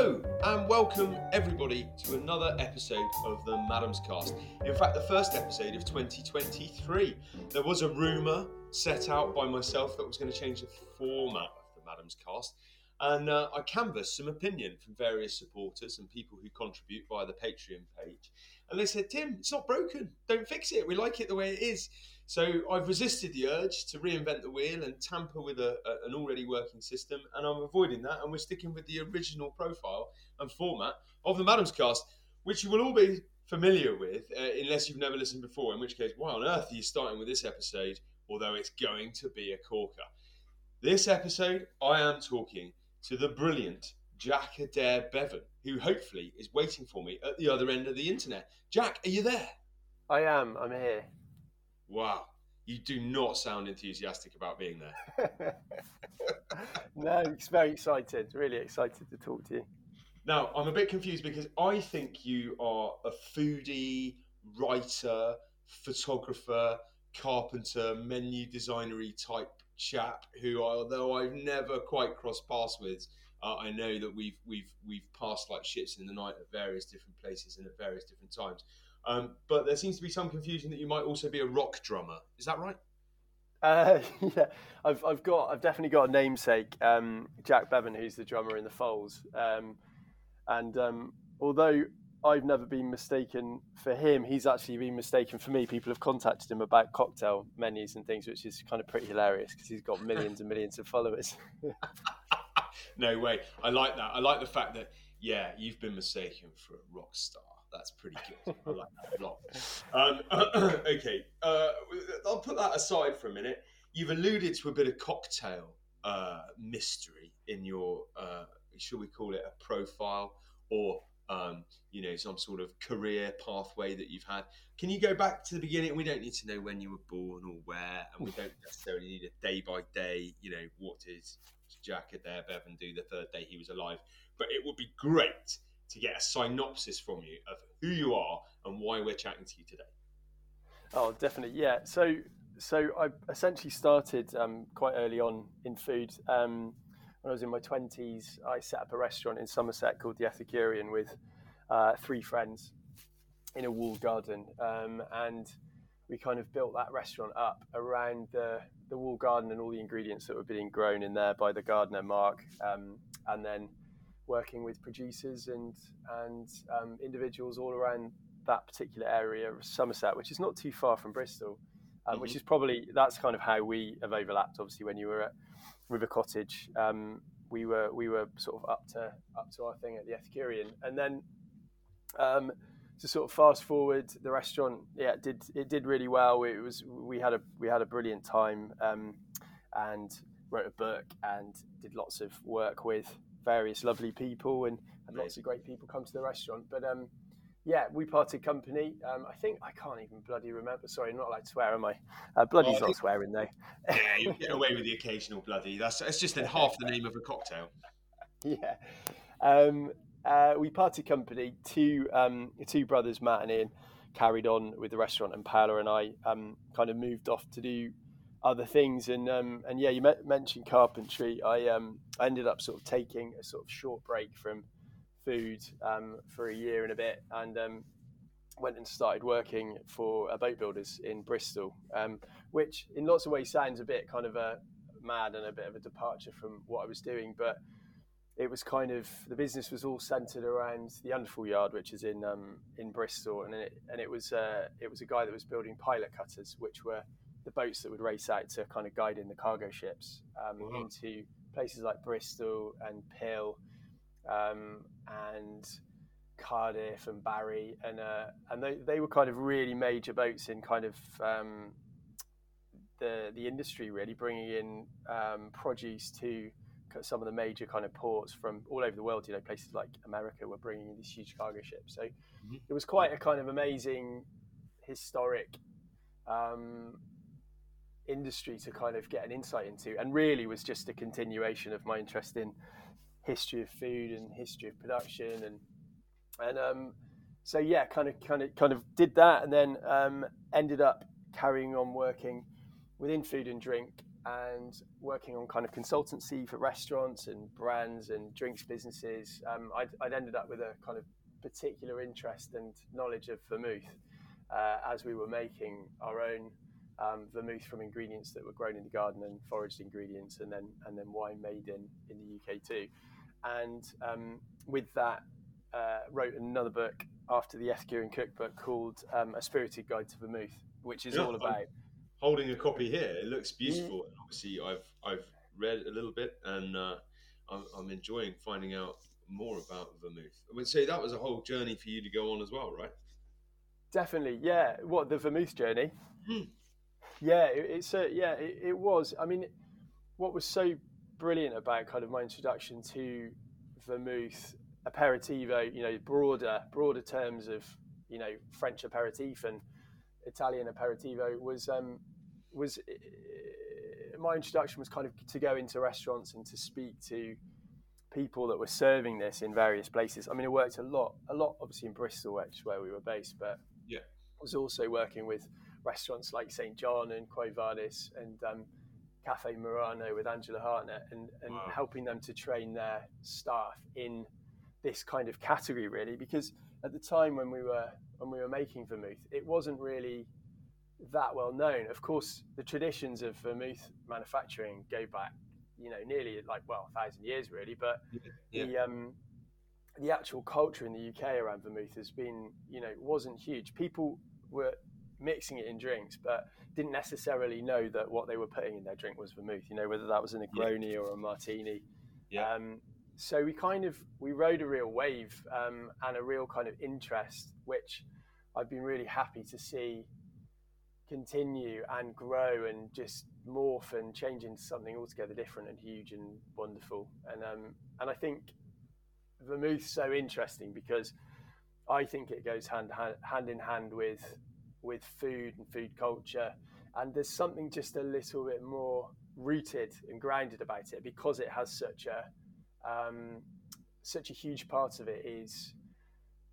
Hello and welcome everybody to another episode of the Maddams Cast. In fact, the first episode of 2023. There was a rumour set out by myself that was going to change the format of the Maddams Cast, and uh, I canvassed some opinion from various supporters and people who contribute via the Patreon page. And they said, Tim, it's not broken. Don't fix it. We like it the way it is. So I've resisted the urge to reinvent the wheel and tamper with a, a, an already working system, and I'm avoiding that. And we're sticking with the original profile and format of the Maddams Cast, which you will all be familiar with, uh, unless you've never listened before. In which case, why on earth are you starting with this episode? Although it's going to be a corker. This episode, I am talking to the brilliant Jack Adair Bevan, who hopefully is waiting for me at the other end of the internet. Jack, are you there? I am. I'm here. Wow, you do not sound enthusiastic about being there. no, it's very excited. Really excited to talk to you. Now, I'm a bit confused because I think you are a foodie, writer, photographer, carpenter, menu designery type chap who, although I've never quite crossed paths with, uh, I know that we've we've we've passed like ships in the night at various different places and at various different times. Um, but there seems to be some confusion that you might also be a rock drummer. Is that right? Uh, yeah, I've, I've got I've definitely got a namesake, um, Jack Bevan, who's the drummer in the Foals. Um, and um, although I've never been mistaken for him, he's actually been mistaken for me. People have contacted him about cocktail menus and things, which is kind of pretty hilarious because he's got millions and millions of followers. no way. I like that. I like the fact that yeah, you've been mistaken for a rock star. That's pretty good. I like that a lot. Um, okay, uh, I'll put that aside for a minute. You've alluded to a bit of cocktail uh, mystery in your, uh, shall we call it a profile or um, you know some sort of career pathway that you've had. Can you go back to the beginning? We don't need to know when you were born or where, and we don't necessarily need a day by day. You know what did Jack Adair Bevan do the third day he was alive? But it would be great to get a synopsis from you of who you are and why we're chatting to you today. Oh, definitely, yeah. So, so I essentially started um, quite early on in food. Um, when I was in my twenties, I set up a restaurant in Somerset called the Ethicurian with uh, three friends in a walled garden, um, and we kind of built that restaurant up around the the walled garden and all the ingredients that were being grown in there by the gardener Mark, um, and then working with producers and and um, individuals all around that particular area of Somerset, which is not too far from Bristol, um, mm-hmm. which is probably that's kind of how we have overlapped. Obviously, when you were at River Cottage, um, we were we were sort of up to up to our thing at the Ethicurian, and then um, to sort of fast forward, the restaurant yeah it did it did really well. It was we had a we had a brilliant time um, and wrote a book and did lots of work with various lovely people and had lots of great people come to the restaurant. But um, yeah, we parted company. Um, I think I can't even bloody remember. Sorry, I'm not allowed to swear, am I? Uh, bloody's oh, I not swearing though. yeah, you get away with the occasional bloody. That's that's just in half the name of a cocktail. Yeah. Um, uh, we parted company. Two um, two brothers, Matt and Ian, carried on with the restaurant, and Paola and I um, kind of moved off to do other things. And um, and yeah, you mentioned carpentry. I um, I ended up sort of taking a sort of short break from food um, for a year and a bit, and um, went and started working for a boat builders in Bristol, um, which in lots of ways sounds a bit kind of a mad and a bit of a departure from what I was doing, but it was kind of the business was all centered around the Underfall Yard, which is in um, in Bristol, and it and it was uh, it was a guy that was building pilot cutters, which were the boats that would race out to kind of guide in the cargo ships um, wow. into places like Bristol and Pill um, and Cardiff and Barry, and uh, and they, they were kind of really major boats in kind of um, the the industry, really bringing in um, produce to some of the major kind of ports from all over the world. You know, places like America were bringing in these huge cargo ships. So mm-hmm. it was quite a kind of amazing, historic um, industry to kind of get an insight into, and really was just a continuation of my interest in history of food and history of production, and and um, so yeah, kind of kind of kind of did that, and then um, ended up carrying on working within food and drink and working on kind of consultancy for restaurants and brands and drinks businesses, um, I'd, I'd, ended up with a kind of particular interest and knowledge of vermouth uh, as we were making our own um, vermouth from ingredients that were grown in the garden and foraged ingredients, and then and then wine made in in the UK too. And um, with that, uh, wrote another book after the Ethicurian cookbook called um, A Spirited Guide to Vermouth, which is yeah, all about. I'm holding a copy here. It looks beautiful. Mm. Obviously, I've I've read a little bit, and uh, I'm, I'm, enjoying finding out more about vermouth. I would say that was a whole journey for you to go on as well, right? Definitely, yeah. What the vermouth journey? Mm. Yeah, it, it's a, yeah, it, it was. I mean, what was so brilliant about kind of my introduction to vermouth aperitivo, you know, broader broader terms of you know French aperitif and Italian aperitivo was um, was uh, my introduction was kind of to go into restaurants and to speak to people that were serving this in various places. I mean, it worked a lot, a lot obviously in Bristol, which is where we were based, but yeah, I was also working with restaurants like St John and Quo Vadis and um, Cafe Murano with Angela Hartnett and, and wow. helping them to train their staff in this kind of category really because at the time when we were when we were making vermouth it wasn't really that well known of course the traditions of vermouth manufacturing go back you know nearly like well a thousand years really but yeah. the um the actual culture in the UK around vermouth has been you know wasn't huge people were mixing it in drinks but didn't necessarily know that what they were putting in their drink was vermouth you know whether that was a negroni yeah. or a martini yeah. Um, so we kind of we rode a real wave um, and a real kind of interest, which I've been really happy to see continue and grow and just morph and change into something altogether different and huge and wonderful. And um, and I think vermouth's so interesting because I think it goes hand hand, hand in hand with with food and food culture. And there's something just a little bit more rooted and grounded about it because it has such a um, such a huge part of it is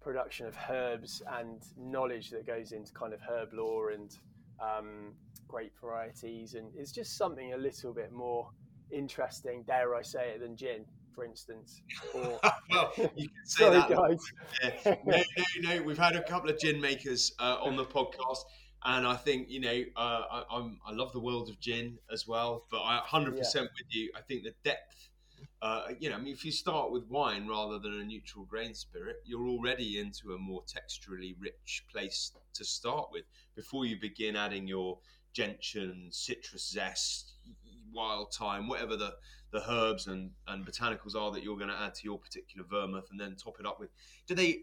production of herbs and knowledge that goes into kind of herb lore and um, grape varieties, and it's just something a little bit more interesting, dare I say it, than gin, for instance. Or... well, you can say Sorry, that. guys. no, no, no. We've had a couple of gin makers uh, on the podcast. And I think you know uh, I, I'm, I love the world of gin as well, but I 100% with you. I think the depth uh, you know, I mean, if you start with wine rather than a neutral grain spirit, you're already into a more texturally rich place to start with before you begin adding your gentian, citrus zest, wild thyme, whatever the, the herbs and, and botanicals are that you're going to add to your particular vermouth and then top it up with. Do they,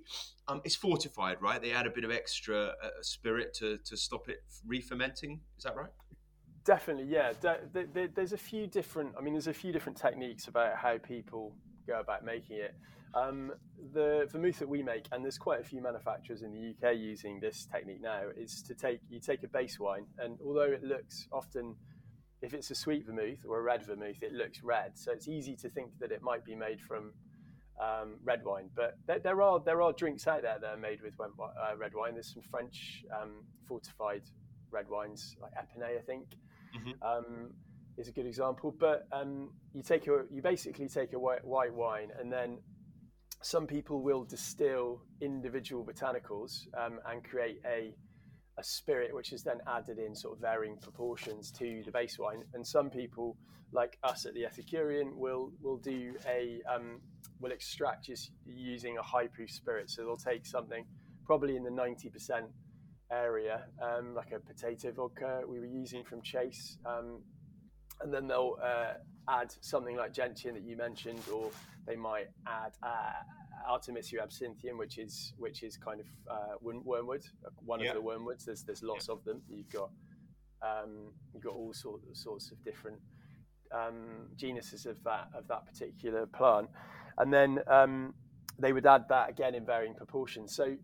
um, it's fortified, right? They add a bit of extra uh, spirit to, to stop it re fermenting. Is that right? Definitely, yeah. there's a few different. I mean, there's a few different techniques about how people go about making it. Um, the vermouth that we make, and there's quite a few manufacturers in the UK using this technique now, is to take you take a base wine, and although it looks often, if it's a sweet vermouth or a red vermouth, it looks red. So it's easy to think that it might be made from um, red wine. But there, there, are there are drinks out there that are made with uh, red wine. There's some French um, fortified red wines, like Epinay, I think mm-hmm. um, is a good example. But um, you take a, you basically take a white, white wine, and then some people will distill individual botanicals um, and create a a spirit which is then added in sort of varying proportions to the base wine. And some people, like us at the Ethicurian, will will do a um, will extract just using a high proof spirit. So they'll take something probably in the ninety percent area, um, like a potato vodka we were using from Chase. Um, and then they'll uh, add something like gentian that you mentioned, or they might add uh, Artemisia absinthium, which is which is kind of uh, wormwood, one yeah. of the wormwoods. There's there's lots yeah. of them. You've got um, you've got all sorts sorts of different um, genuses of that of that particular plant, and then um, they would add that again in varying proportions. So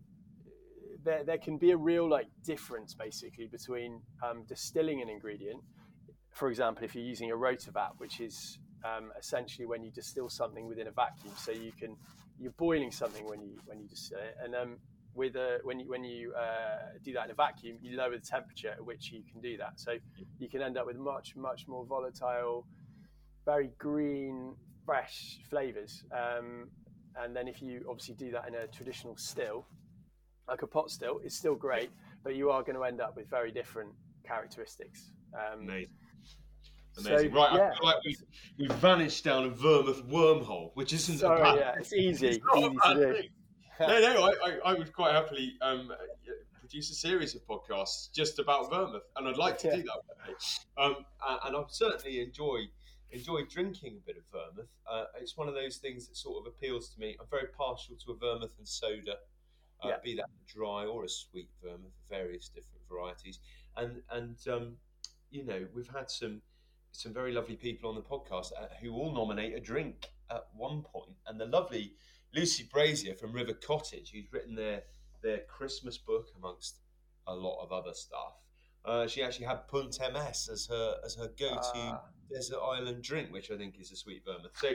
there, there can be a real like difference basically between um, distilling an ingredient. For example, if you're using a rotavap, which is um, essentially when you distill something within a vacuum, so you can you're boiling something when you when you distill it, and um, with a when you when you uh, do that in a vacuum, you lower the temperature at which you can do that. So you can end up with much much more volatile, very green, fresh flavors. Um, and then if you obviously do that in a traditional still, like a pot still, it's still great, but you are going to end up with very different characteristics. Um. Amazing. So, right, yeah. I feel like we, we've vanished down a Vermouth wormhole, which isn't Sorry, a bad yeah, it's easy. It's easy to do. no, no, I, I, I, would quite happily um, produce a series of podcasts just about Vermouth, and I'd like to yeah. do that. Um, and I certainly enjoy enjoy drinking a bit of Vermouth. Uh, it's one of those things that sort of appeals to me. I'm very partial to a Vermouth and soda, uh, yeah. be that dry or a sweet Vermouth, various different varieties. And and um, you know we've had some some very lovely people on the podcast uh, who all nominate a drink at one point, and the lovely Lucy Brazier from River Cottage, who's written their their Christmas book amongst a lot of other stuff. Uh, she actually had Punt MS as her as her go to ah. desert island drink, which I think is a sweet vermouth. So,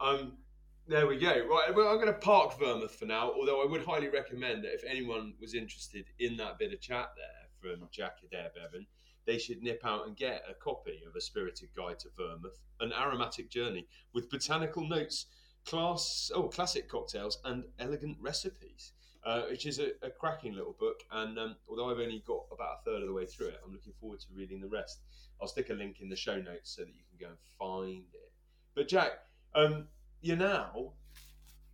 um, there we go. Right, well, I'm going to park Vermouth for now. Although I would highly recommend that if anyone was interested in that bit of chat there from Jack Adair Bevan, they should nip out and get a copy of A Spirited Guide to Vermouth, an aromatic journey with botanical notes, class oh classic cocktails, and elegant recipes. Uh, which is a, a, cracking little book. And um, although I've only got about a third of the way through it, I'm looking forward to reading the rest. I'll stick a link in the show notes so that you can go and find it. But Jack, um, you're now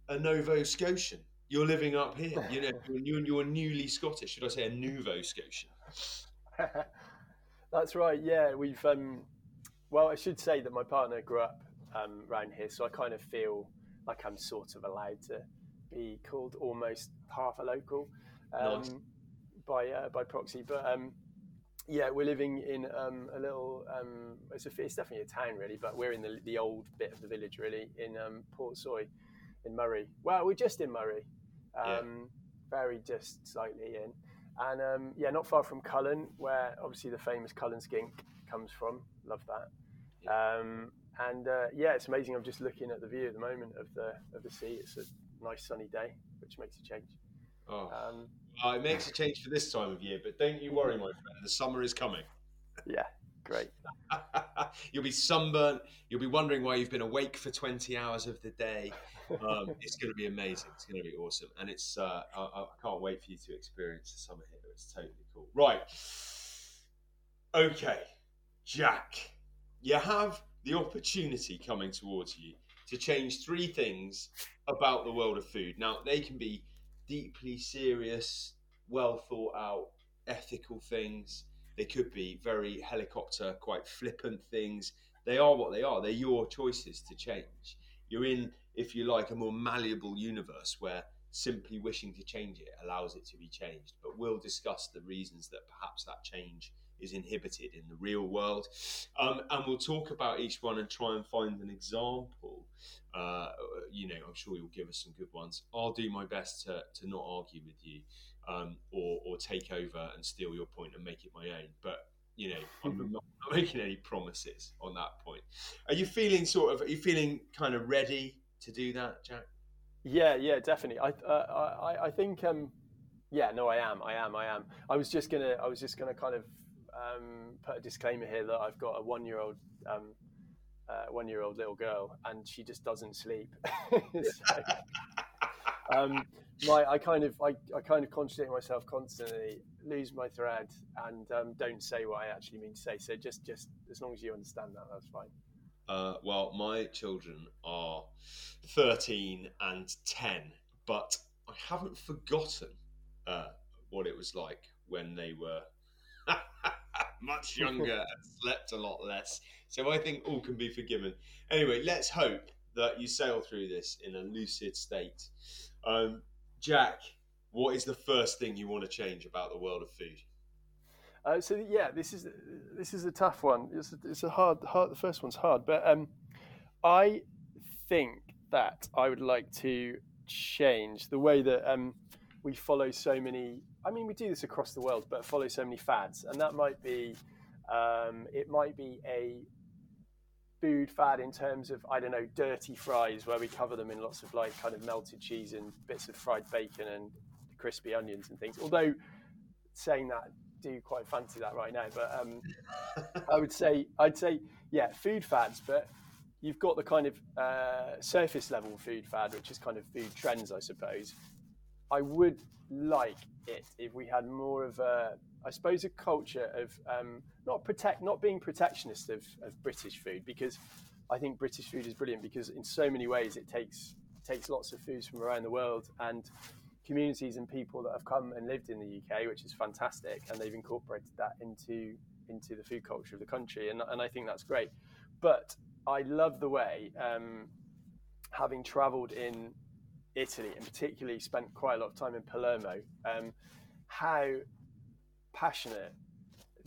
a Novo Scotian. You're living up here. You know, you're, you're newly Scottish. Should I say a Nouveau Scotian? That's right. Yeah, we've. Um, well, I should say that my partner grew up um, around here, so I kind of feel like I'm sort of allowed to be called almost half a local um, nice. by uh, by proxy. But um, yeah, we're living in um, a little. Um, it's, a, it's, definitely a town, really, but we're in the, the old bit of the village, really, in um, Portsoy, in Moray. Well, we're just in Moray, yeah. Um, very just slightly in, and um, yeah, not far from Cullen, where obviously the famous Cullen skink comes from. Love that. Yeah. Um, and uh, yeah, it's amazing. I'm just looking at the view at the moment of the of the sea. It's a nice sunny day, which makes a change. Oh. Um, uh, it makes a change for this time of year, but don't you worry, my friend. The summer is coming. Yeah, great. you'll be sunburnt. You'll be wondering why you've been awake for 20 hours of the day. Um, it's going to be amazing. It's going to be awesome. And it's uh, I, I, can't wait for you to experience the summer here. It's totally cool. Right. Okay, Jack, you have the opportunity coming towards you to change three things about the world of food. Now, they can be deeply serious, well thought out, ethical things. They could be very helicopter, quite flippant things. They are what they are. They're your choices to change. You're in, if you like, a more malleable universe where simply wishing to change it allows it to be changed. But we'll discuss the reasons that perhaps that change is inhibited in the real world. Um, and we'll talk about each one and try and find an example. Uh, you know, I'm sure you'll give us some good ones. I'll do my best to, to not argue with you um, or, or take over and steal your point and make it my own. But you know, I'm not making any promises on that point. Are you feeling sort of? Are you feeling kind of ready to do that, Jack? Yeah, yeah, definitely. I, uh, I, I think, um, yeah, no, I am, I am, I am. I was just gonna, I was just gonna kind of um, put a disclaimer here that I've got a one-year-old um, uh, one-year-old little girl, and she just doesn't sleep. so, um, my I kind of I, I kind of contradict myself constantly, lose my thread, and um, don't say what I actually mean to say. So just just as long as you understand that, that's fine. Uh, well, my children are 13 and 10, but I haven't forgotten uh, what it was like when they were much younger and slept a lot less. So I think all can be forgiven. Anyway, let's hope that you sail through this in a lucid state. Um, Jack, what is the first thing you want to change about the world of food? Uh, so yeah, this is this is a tough one. It's a, it's a hard, hard. The first one's hard, but um, I think that I would like to change the way that um, we follow so many I mean, we do this across the world, but follow so many fads, and that might be, um, it might be a food fad in terms of I don't know, dirty fries, where we cover them in lots of like kind of melted cheese and bits of fried bacon and crispy onions and things. Although saying that, do quite fancy that right now. But um, I would say I'd say yeah, food fads, but you've got the kind of uh, surface level food fad, which is kind of food trends, I suppose. I would like it if we had more of a, I suppose, a culture of um, not protect, not being protectionist of, of British food, because I think British food is brilliant because in so many ways it takes takes lots of foods from around the world and communities and people that have come and lived in the UK, which is fantastic, and they've incorporated that into into the food culture of the country, and, and I think that's great. But I love the way, um, having travelled in Italy and particularly spent quite a lot of time in Palermo, um, how passionate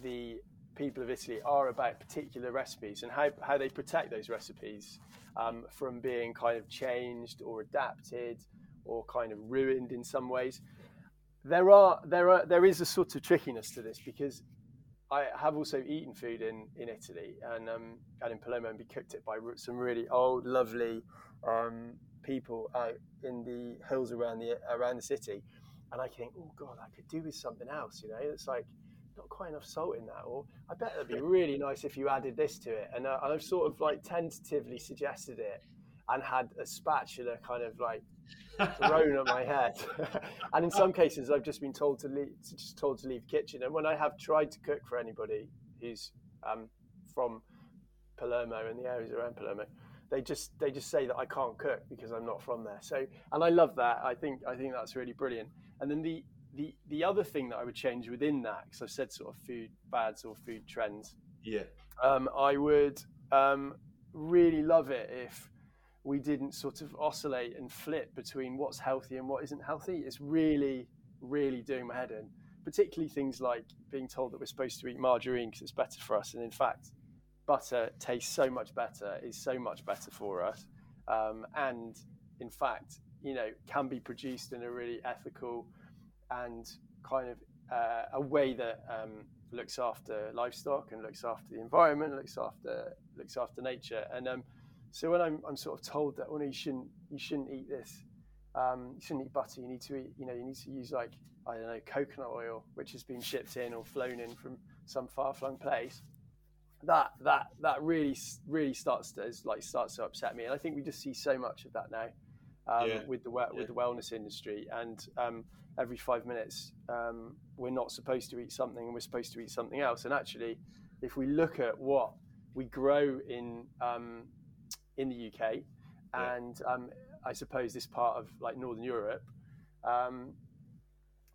the people of Italy are about particular recipes and how, how they protect those recipes um, from being kind of changed or adapted or kind of ruined in some ways. There are there are there is a sort of trickiness to this because I have also eaten food in, in Italy and um, and in Palermo and be cooked it by some really old, lovely um, people out in the hills around the around the city, and I think, oh god, I could do with something else. You know, it's like not quite enough salt in that, or I bet it'd be really nice if you added this to it. And, uh, and I've sort of like tentatively suggested it and had a spatula kind of like thrown at my head. and in some cases, I've just been told to leave, just told to leave the kitchen. And when I have tried to cook for anybody who's um, from Palermo and the areas around Palermo, they just they just say that I can't cook because I'm not from there. So, and I love that. I think I think that's really brilliant. And then the the the other thing that I would change within that, because I've said sort of food fads or food trends. Yeah. Um, I would um, really love it if we didn't sort of oscillate and flip between what's healthy and what isn't healthy. It's really, really doing my head in. Particularly things like being told that we're supposed to eat margarine because it's better for us, and in fact, butter tastes so much better, is so much better for us, um, and in fact, you know, can be produced in a really ethical and kind of uh, a way that um, looks after livestock and looks after the environment, looks after looks after nature, and um, so when I'm, I'm sort of told that, oh no, you shouldn't, you shouldn't eat this, um, you shouldn't eat butter. You need to eat, you know, you need to use like I don't know, coconut oil, which has been shipped in or flown in from some far-flung place. That that that really really starts to like starts to upset me, and I think we just see so much of that now um, yeah. with the with yeah. the wellness industry. And um, every five minutes, um, we're not supposed to eat something, and we're supposed to eat something else. And actually, if we look at what we grow in um, in the UK, yeah. and um, I suppose this part of like Northern Europe. Um,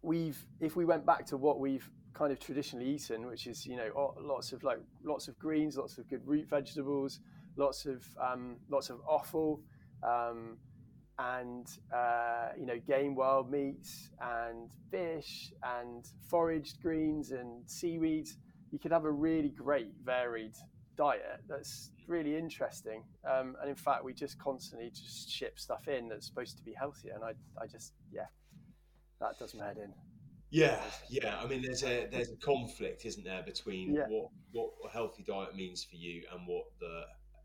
we've, if we went back to what we've kind of traditionally eaten, which is you know lots of like lots of greens, lots of good root vegetables, lots of um, lots of offal, um, and uh, you know game wild meats and fish and foraged greens and seaweeds. You could have a really great varied diet that's really interesting. Um, and in fact, we just constantly just ship stuff in that's supposed to be healthier. And I, I just, yeah, that does my head in. Yeah, yeah. I mean, there's a there's a conflict, isn't there, between yeah. what what a healthy diet means for you and what the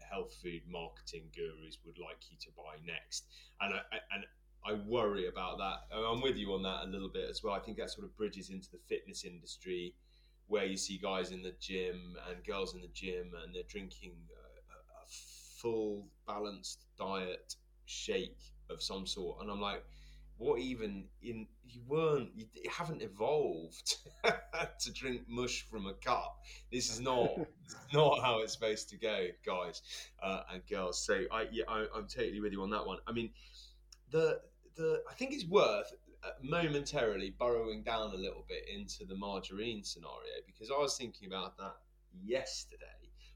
health food marketing gurus would like you to buy next. And I, and I worry about that. I'm with you on that a little bit as well. I think that sort of bridges into the fitness industry where you see guys in the gym and girls in the gym and they're drinking a, a full balanced diet shake of some sort and i'm like what even in you weren't you haven't evolved to drink mush from a cup. This is not not how it's supposed to go guys uh, and girls. So i yeah I, i'm totally with you on that one. I mean the the i think it's worth uh, momentarily burrowing down a little bit into the margarine scenario because I was thinking about that yesterday,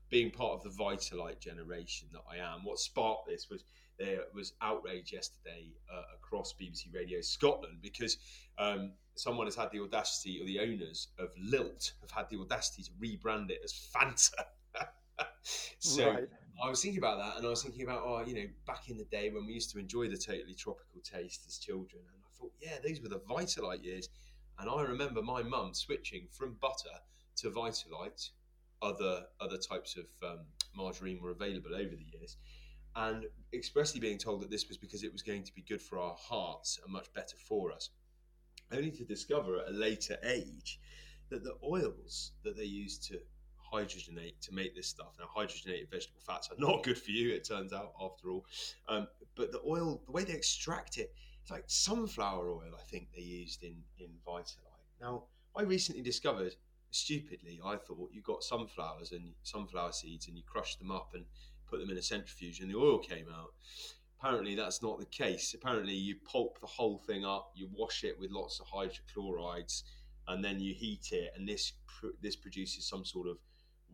being part of the Vitalite generation that I am. What sparked this was there was outrage yesterday uh, across BBC Radio Scotland because um, someone has had the audacity, or the owners of Lilt have had the audacity to rebrand it as Fanta. so right. I was thinking about that, and I was thinking about, oh, you know, back in the day when we used to enjoy the totally tropical taste as children, and I thought, yeah, these were the Vitalite years. And I remember my mum switching from butter to Vitalite. Other other types of um, margarine were available over the years, and expressly being told that this was because it was going to be good for our hearts and much better for us. only to discover at a later age that the oils that they use to hydrogenate to make this stuff. Now, hydrogenated vegetable fats are not good for you, it turns out, after all. Um, but the oil, the way they extract it, it's like sunflower oil, I think they used in, in Vitalite. Now, I recently discovered, stupidly, I thought you got sunflowers and sunflower seeds and you crushed them up and put them in a centrifuge and the oil came out. Apparently, that's not the case. Apparently, you pulp the whole thing up, you wash it with lots of hydrochlorides, and then you heat it, and this this produces some sort of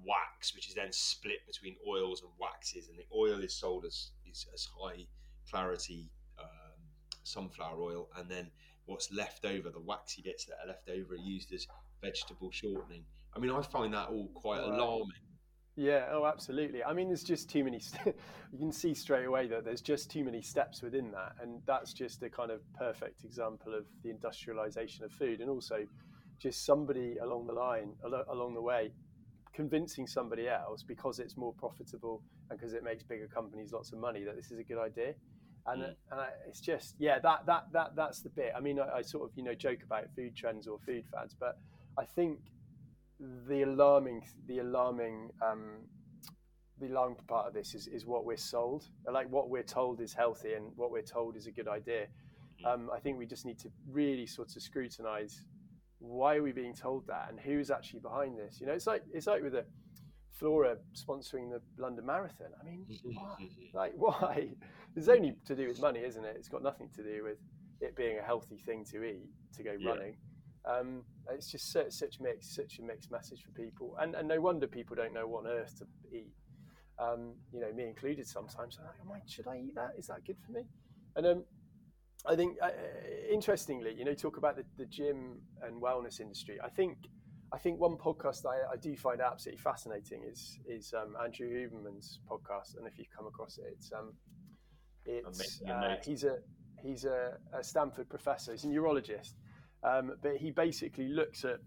wax, which is then split between oils and waxes, and the oil is sold as is as high clarity um, sunflower oil, and then what's left over, the waxy bits that are left over, are used as vegetable shortening. I mean, I find that all quite alarming. Yeah, oh, absolutely. I mean, there's just too many. St- you can see straight away that there's just too many steps within that, and that's just a kind of perfect example of the industrialization of food, and also just somebody along the line, along the way, convincing somebody else because it's more profitable and because it makes bigger companies lots of money that this is a good idea. And, mm. and I, it's just yeah that that that that's the bit. I mean, I, I sort of you know joke about food trends or food fads, but I think the alarming the alarming um, the alarming part of this is, is what we're sold. Like what we're told is healthy and what we're told is a good idea. Mm. um, i think we just need to really sort of scrutinize why are we being told that and who's actually behind this? You know it's like it's like with the flora sponsoring the london marathon. I mean like why? It's only to do with money isn't it? It's got nothing to do with it being a healthy thing to eat to go yeah. running um, it's just such, such mix, such a mixed message for people, and, and no wonder people don't know what on earth to eat. Um, you know, me included. Sometimes, I'm like, should I eat that? Is that good for me? And um, I think, uh, interestingly, you know, talk about the, the gym and wellness industry. I think, I think one podcast I, I do find absolutely fascinating is is um, Andrew Huberman's podcast, and if you've come across it, it's um, it's uh, he's a he's a, a Stanford professor. He's a neurologist, um, but he basically looks at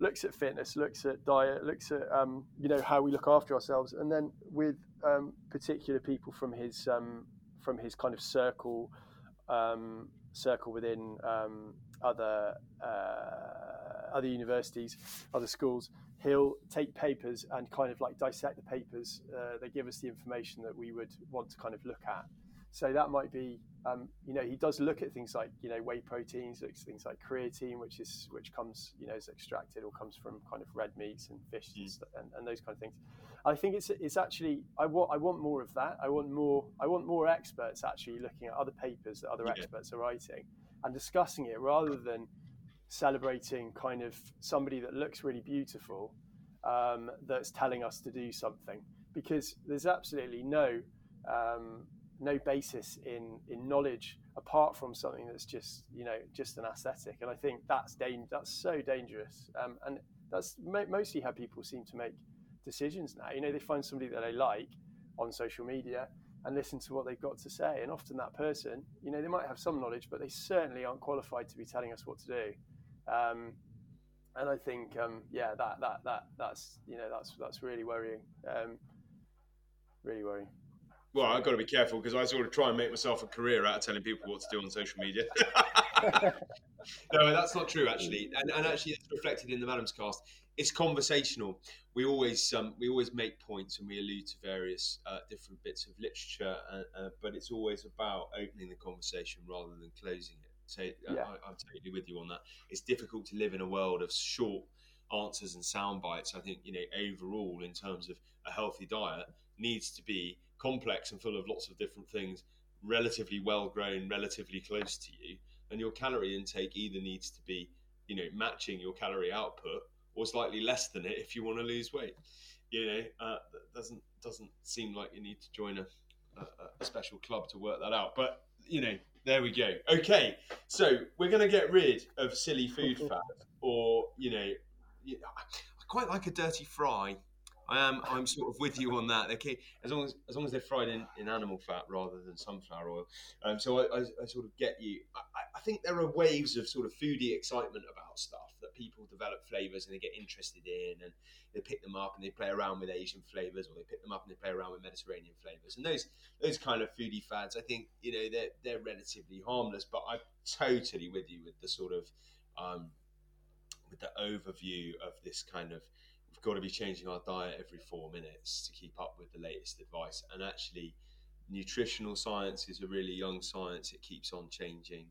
looks at fitness, looks at diet, looks at um, you know how we look after ourselves, and then with um, particular people from his um, from his kind of circle um, circle within um, other uh, other universities, other schools. He'll take papers and kind of like dissect the papers. Uh, they give us the information that we would want to kind of look at. So that might be um, you know, he does look at things like you know whey proteins, looks things like creatine, which is which comes you know is extracted or comes from kind of red meats and fish mm. and, and, those kind of things. I think it's it's actually I want I want more of that. I want more I want more experts actually looking at other papers that other yeah. experts are writing and discussing it rather than celebrating kind of somebody that looks really beautiful um, that's telling us to do something because there's absolutely no um, no basis in in knowledge apart from something that's just you know just an aesthetic. And i think that's da- that's so dangerous. Um, and that's mo- mostly how people seem to make decisions now. You know they find somebody that they like on social media and listen to what they've got to say. And often that person you know they might have some knowledge but they certainly aren't qualified to be telling us what to do. Um, and i think um, yeah that that that that's you know that's that's really worrying. Um, really worrying well, I've got to be careful because I sort of try and make myself a career out of telling people what to do on social media. no, that's not true actually, and, and actually it's reflected in the Maddams cast. It's conversational. We always um, we always make points and we allude to various uh, different bits of literature, uh, uh, but it's always about opening the conversation rather than closing it. So uh, yeah. I, I'm totally with you on that. It's difficult to live in a world of short answers and sound bites. I think you know overall in terms of a healthy diet needs to be complex and full of lots of different things, relatively well grown, relatively close to you, and your calorie intake either needs to be, you know, matching your calorie output or slightly less than it if you want to lose weight. You know, uh, that doesn't doesn't seem like you need to join a, a, a special club to work that out. But you know, there we go. Okay, so we're going to get rid of silly food fat, or you know, I quite like a dirty fry I am. I'm sort of with you on that. Okay, as long as as long as they're fried in, in animal fat rather than sunflower oil. Um, so I, I, I sort of get you. I, I, think there are waves of sort of foodie excitement about stuff that people develop flavors and they get interested in, and they pick them up and they play around with Asian flavors, or they pick them up and they play around with Mediterranean flavors. And those those kind of foodie fads, I think you know they're they're relatively harmless. But I'm totally with you with the sort of um, with the overview of this kind of got to be changing our diet every four minutes to keep up with the latest advice. And actually, nutritional science is a really young science, it keeps on changing.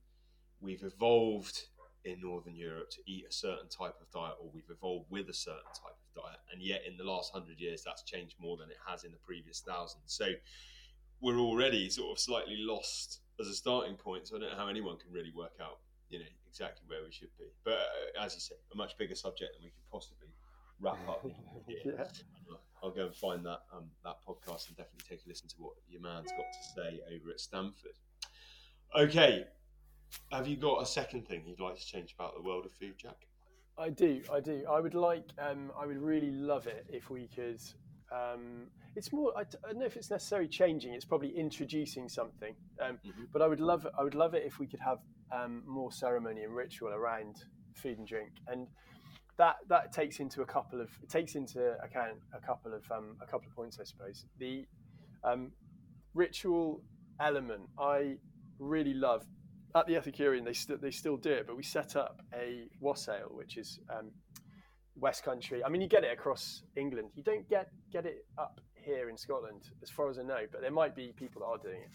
We've evolved in Northern Europe to eat a certain type of diet, or we've evolved with a certain type of diet. And yet, in the last hundred years, that's changed more than it has in the previous thousand. So, we're already sort of slightly lost as a starting point. So, I don't know how anyone can really work out, you know, exactly where we should be. But uh, as you say, a much bigger subject than we could possibly wrap up yeah. I'll go and find that um, that podcast and definitely take a listen to what your man's got to say over at Stanford. Okay, have you got a second thing you'd like to change about the world of food, Jack? I do, I do. I would like, um, I would really love it if we could. Um, it's more. I, don't know if it's necessarily changing. It's probably introducing something. Um, mm-hmm. But I would love. I would love it if we could have um, more ceremony and ritual around food and drink, and that that takes into a couple of it takes into account a couple of um, a couple of points, I suppose. The um, ritual element I really love at the Ethicurian. They still they still do it, but we set up a wassail, which is um, West Country. I mean, you get it across England. You don't get get it up here in Scotland, as far as I know. But there might be people that are doing it,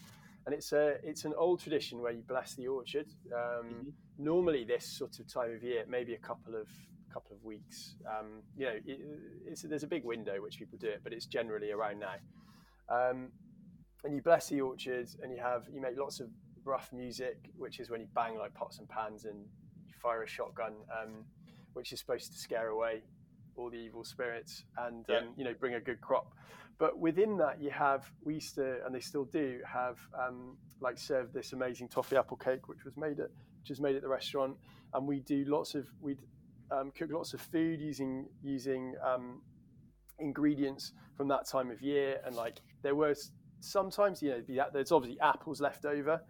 and it's a it's an old tradition where you bless the orchard. Um, mm-hmm. Normally, this sort of time of year, maybe a couple of couple of weeks. Um, you know, it, there's a big window which people do it, but it's generally around now. Um, and you bless the orchards, and you have you make lots of rough music, which is when you bang like pots and pans, and you fire a shotgun, um, which is supposed to scare away all the evil spirits and yeah. Um, you know bring a good crop. But within that, you have we used to, and they still do have um, like serve this amazing toffee apple cake, which was made at which is made at the restaurant, and we do lots of we um, cook lots of food using using um, ingredients from that time of year. And like there were sometimes, you know, there's obviously apples left over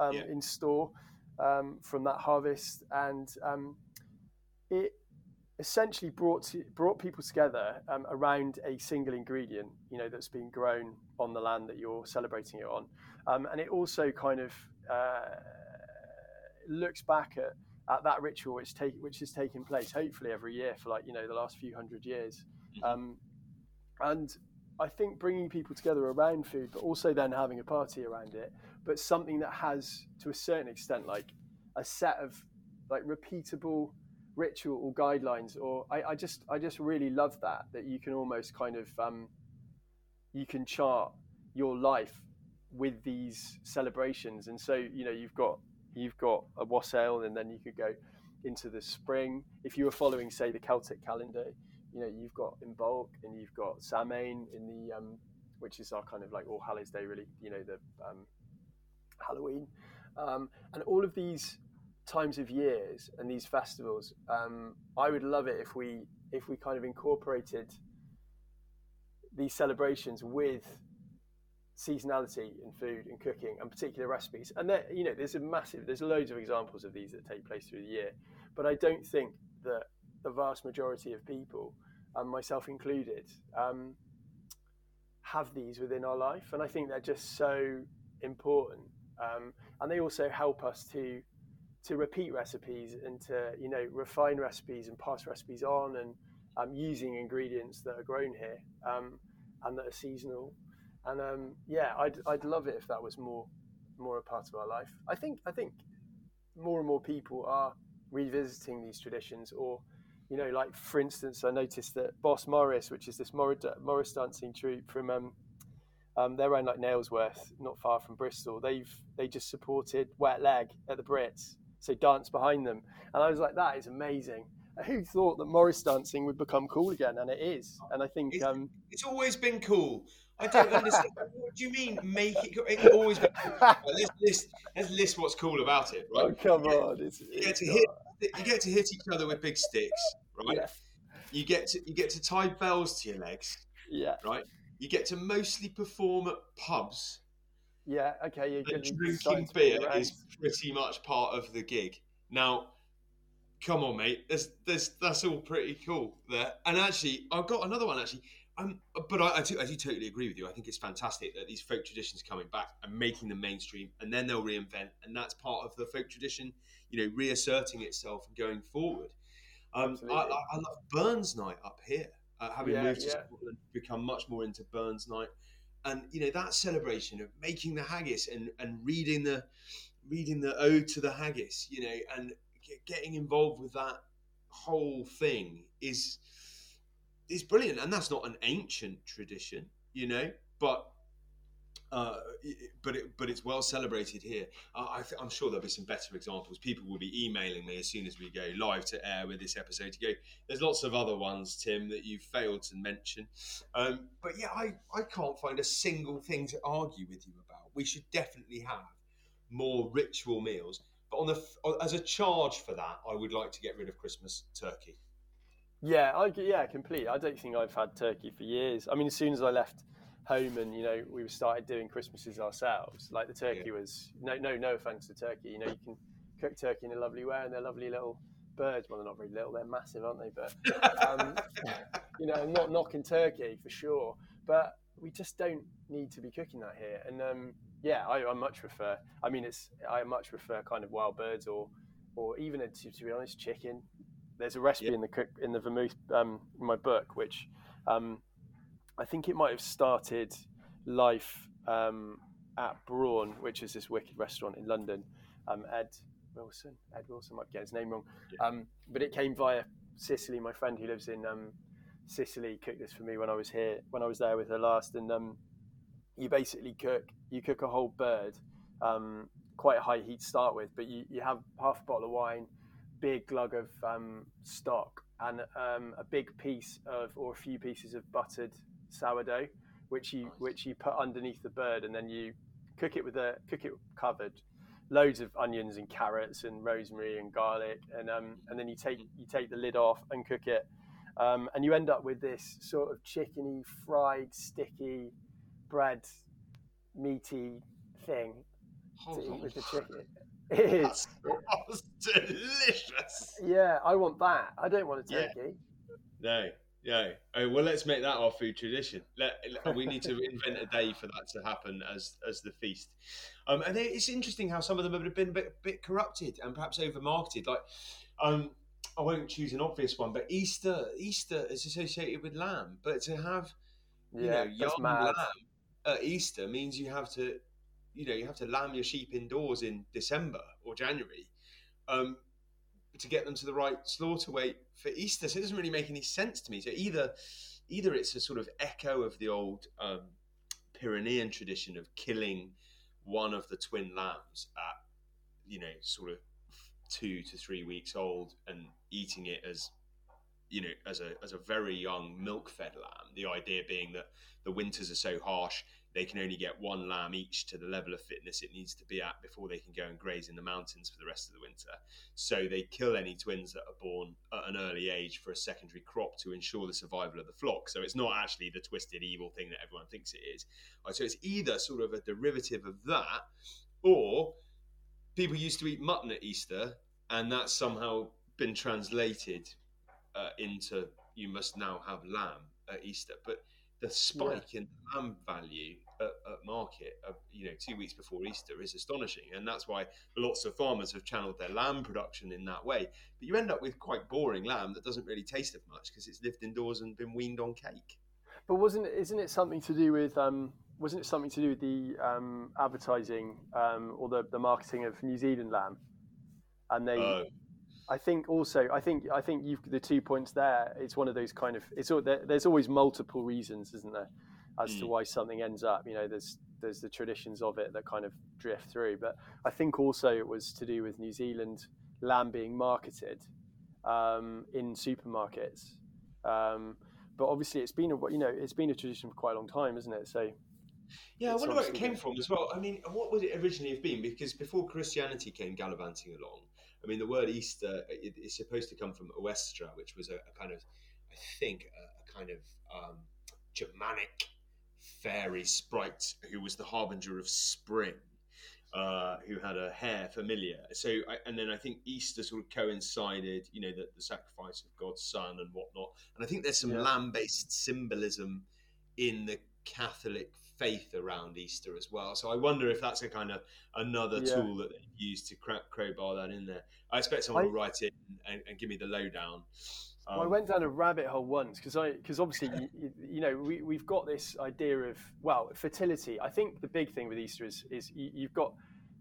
um, yeah. in store um, from that harvest, and um, it essentially brought brought people together um, around a single ingredient, you know, that's been grown on the land that you're celebrating it on, and it also kind of uh, looks back at at that ritual which take which has taken place hopefully every year for like you know the last few hundred years mm-hmm. um, and i think bringing people together around food but also then having a party around it but something that has to a certain extent like a set of like repeatable ritual or guidelines or I, I just i just really love that that you can almost kind of um, you can chart your life with these celebrations and so you know you've got you've got a wassail, and then you could go into the spring. If you were following, say, the Celtic calendar, you know, you've got In Imbolc and you've got Samain in the, um, which is our kind of like All Hallows Day, really, you know, the um, Halloween. Um, and all of these times of years and these festivals, um, I would love it if we if we kind of incorporated these celebrations with seasonality in food and cooking and particular recipes. And there, you know, there's a massive, there's loads of examples of these that take place through the year. But I don't think that the vast majority of people, and myself included, um, have these within our life. And I think they're just so important. Um, and they also help us to to repeat recipes and to you know refine recipes and pass recipes on and um, using ingredients that are grown here um, and that are seasonal and um, yeah, I'd I'd love it if that was more more a part of our life. I think I think more and more people are revisiting these traditions, or you know, like for instance, I noticed that Boss Morris, which is this Morris dancing troupe from um, um, like Nailsworth, not far from Bristol. They've they just supported Wet Leg at the Brits, so dance behind them, and I was like, that is amazing. Who thought that Morris dancing would become cool again? And it is. And I think it's, um, it's always been cool. I don't understand. what do you mean make it? It always. Been cool. let's list. Let's list what's cool about it, right? Oh come you on! It's, you get to hit. You get to hit each other with big sticks, right? Yeah. You get to you get to tie bells to your legs. Yeah. Right. You get to mostly perform at pubs. Yeah. Okay. You're drinking beer is pretty much part of the gig. Now, come on, mate. There's, that's all pretty cool there. And actually, I've got another one. Actually, Um, but I, I, do, I do totally agree with you. I think it's fantastic that these folk traditions coming back and making them mainstream, and then they'll reinvent, and that's part of the folk tradition, you know, reasserting itself and going forward. Um, I, I, I, love Burns Night up here. Uh, having yeah, moved to yeah. Scotland, become much more into Burns Night, and you know that celebration of making the haggis and, and reading the reading the ode to the haggis, you know, and getting involved with that whole thing is is brilliant, and that's not an ancient tradition, you know, but uh, but it, but it's well celebrated here. I am sure there'll be some better examples. People will be emailing me as soon as we go live to air with this episode. To go, there's lots of other ones, Tim, that you failed to mention. Um, but yeah, I I can't find a single thing to argue with you about. We should definitely have more ritual meals. But on the as a charge for that, I would like to get rid of Christmas turkey. Yeah, I yeah, completely. I don't think I've had turkey for years. I mean, as soon as I left home and you know we started doing Christmases ourselves, like the turkey yeah. was no no no offense to turkey. You know, you can cook turkey in a lovely way, and they're lovely little birds. Well, they're not very little; they're massive, aren't they? But um, you know, I'm not knocking turkey for sure, but we just don't need to be cooking that here. And um, yeah, I, I, much prefer. I mean, it's I much prefer kind of wild birds or or even a, to, to be honest, chicken there's a recipe yeah. in the cook in the vermouth um, in my book, which um, I think it might have started life um, at Brawn, which is this wicked restaurant in London. Um, Ed Wilson, Ed Wilson might get his name wrong, yeah. Um, but it came via Cicely. My friend who lives in um, Sicily cooked this for me when I was here, when I was there with her last, and you basically cook you cook a whole bird, um, quite a high heat to start with, but you, you have half a bottle of wine big glug of um, stock and um, a big piece of or a few pieces of buttered sourdough, which you nice. which you put underneath the bird, and then you cook it with a cook it covered, loads of onions and carrots and rosemary and garlic, and um, and then you take mm-hmm. you take the lid off and cook it, um, and you end up with this sort of chickeny, fried, sticky, bread, meaty thing to eat with the chicken. It is. That delicious. Yeah, I want that. I don't want a turkey. Yeah. No, no. Oh, well, let's make that our food tradition. Let, we need to invent a day for that to happen as as the feast. Um, and it's interesting how some of them have been a bit, bit corrupted and perhaps over marketed. Like, um, I won't choose an obvious one, but Easter Easter is associated with lamb, but to have you yeah, know young lamb at Easter means you have to you know you have to lamb your sheep indoors in December or January um, to get them to the right slaughter weight for Easter. So it doesn't really make any sense to me. So either either it's a sort of echo of the old um, Pyrenean tradition of killing one of the twin lambs at you know sort of two to three weeks old and eating it as you know as a as a very young milk fed lamb the idea being that the winters are so harsh they can only get one lamb each to the level of fitness it needs to be at before they can go and graze in the mountains for the rest of the winter. So they kill any twins that are born at an early age for a secondary crop to ensure the survival of the flock. So it's not actually the twisted evil thing that everyone thinks it is. So it's either sort of a derivative of that, or people used to eat mutton at Easter, and that's somehow been translated uh, into you must now have lamb at Easter. But the spike yeah. in lamb value at, at market, uh, you know, two weeks before Easter is astonishing, and that's why lots of farmers have channeled their lamb production in that way. But you end up with quite boring lamb that doesn't really taste of much because it's lived indoors and been weaned on cake. But wasn't it, isn't it something to do with um, wasn't it something to do with the um, advertising um, or the, the marketing of New Zealand lamb? And they uh, I think also, I think I think you've the two points there. It's one of those kind of it's all, there, there's always multiple reasons, isn't there, as mm. to why something ends up. You know, there's there's the traditions of it that kind of drift through, but I think also it was to do with New Zealand lamb being marketed um, in supermarkets. Um, but obviously, it's been a you know it's been a tradition for quite a long time, isn't it? So. Yeah, I wonder where it came from as well. I mean, what would it originally have been? Because before Christianity came gallivanting along, I mean, the word Easter is supposed to come from Oestra, which was a, a kind of, I think, a, a kind of um, Germanic fairy sprite who was the harbinger of spring. uh, who had a hare familiar. So, I, and then I think Easter sort of coincided, you know, the, the sacrifice of God's Son and whatnot. And I think there's some Yeah. lamb-based symbolism in the Catholic faith around Easter as well. So I wonder if that's a kind of another Yeah. tool that they use to crowbar that in there. I expect someone I- will write it and, and give me the lowdown. Well, I Um, went down a rabbit hole once because I because obviously you, you, you know we we've got this idea of well fertility. I think the big thing with Easter is is you, you've got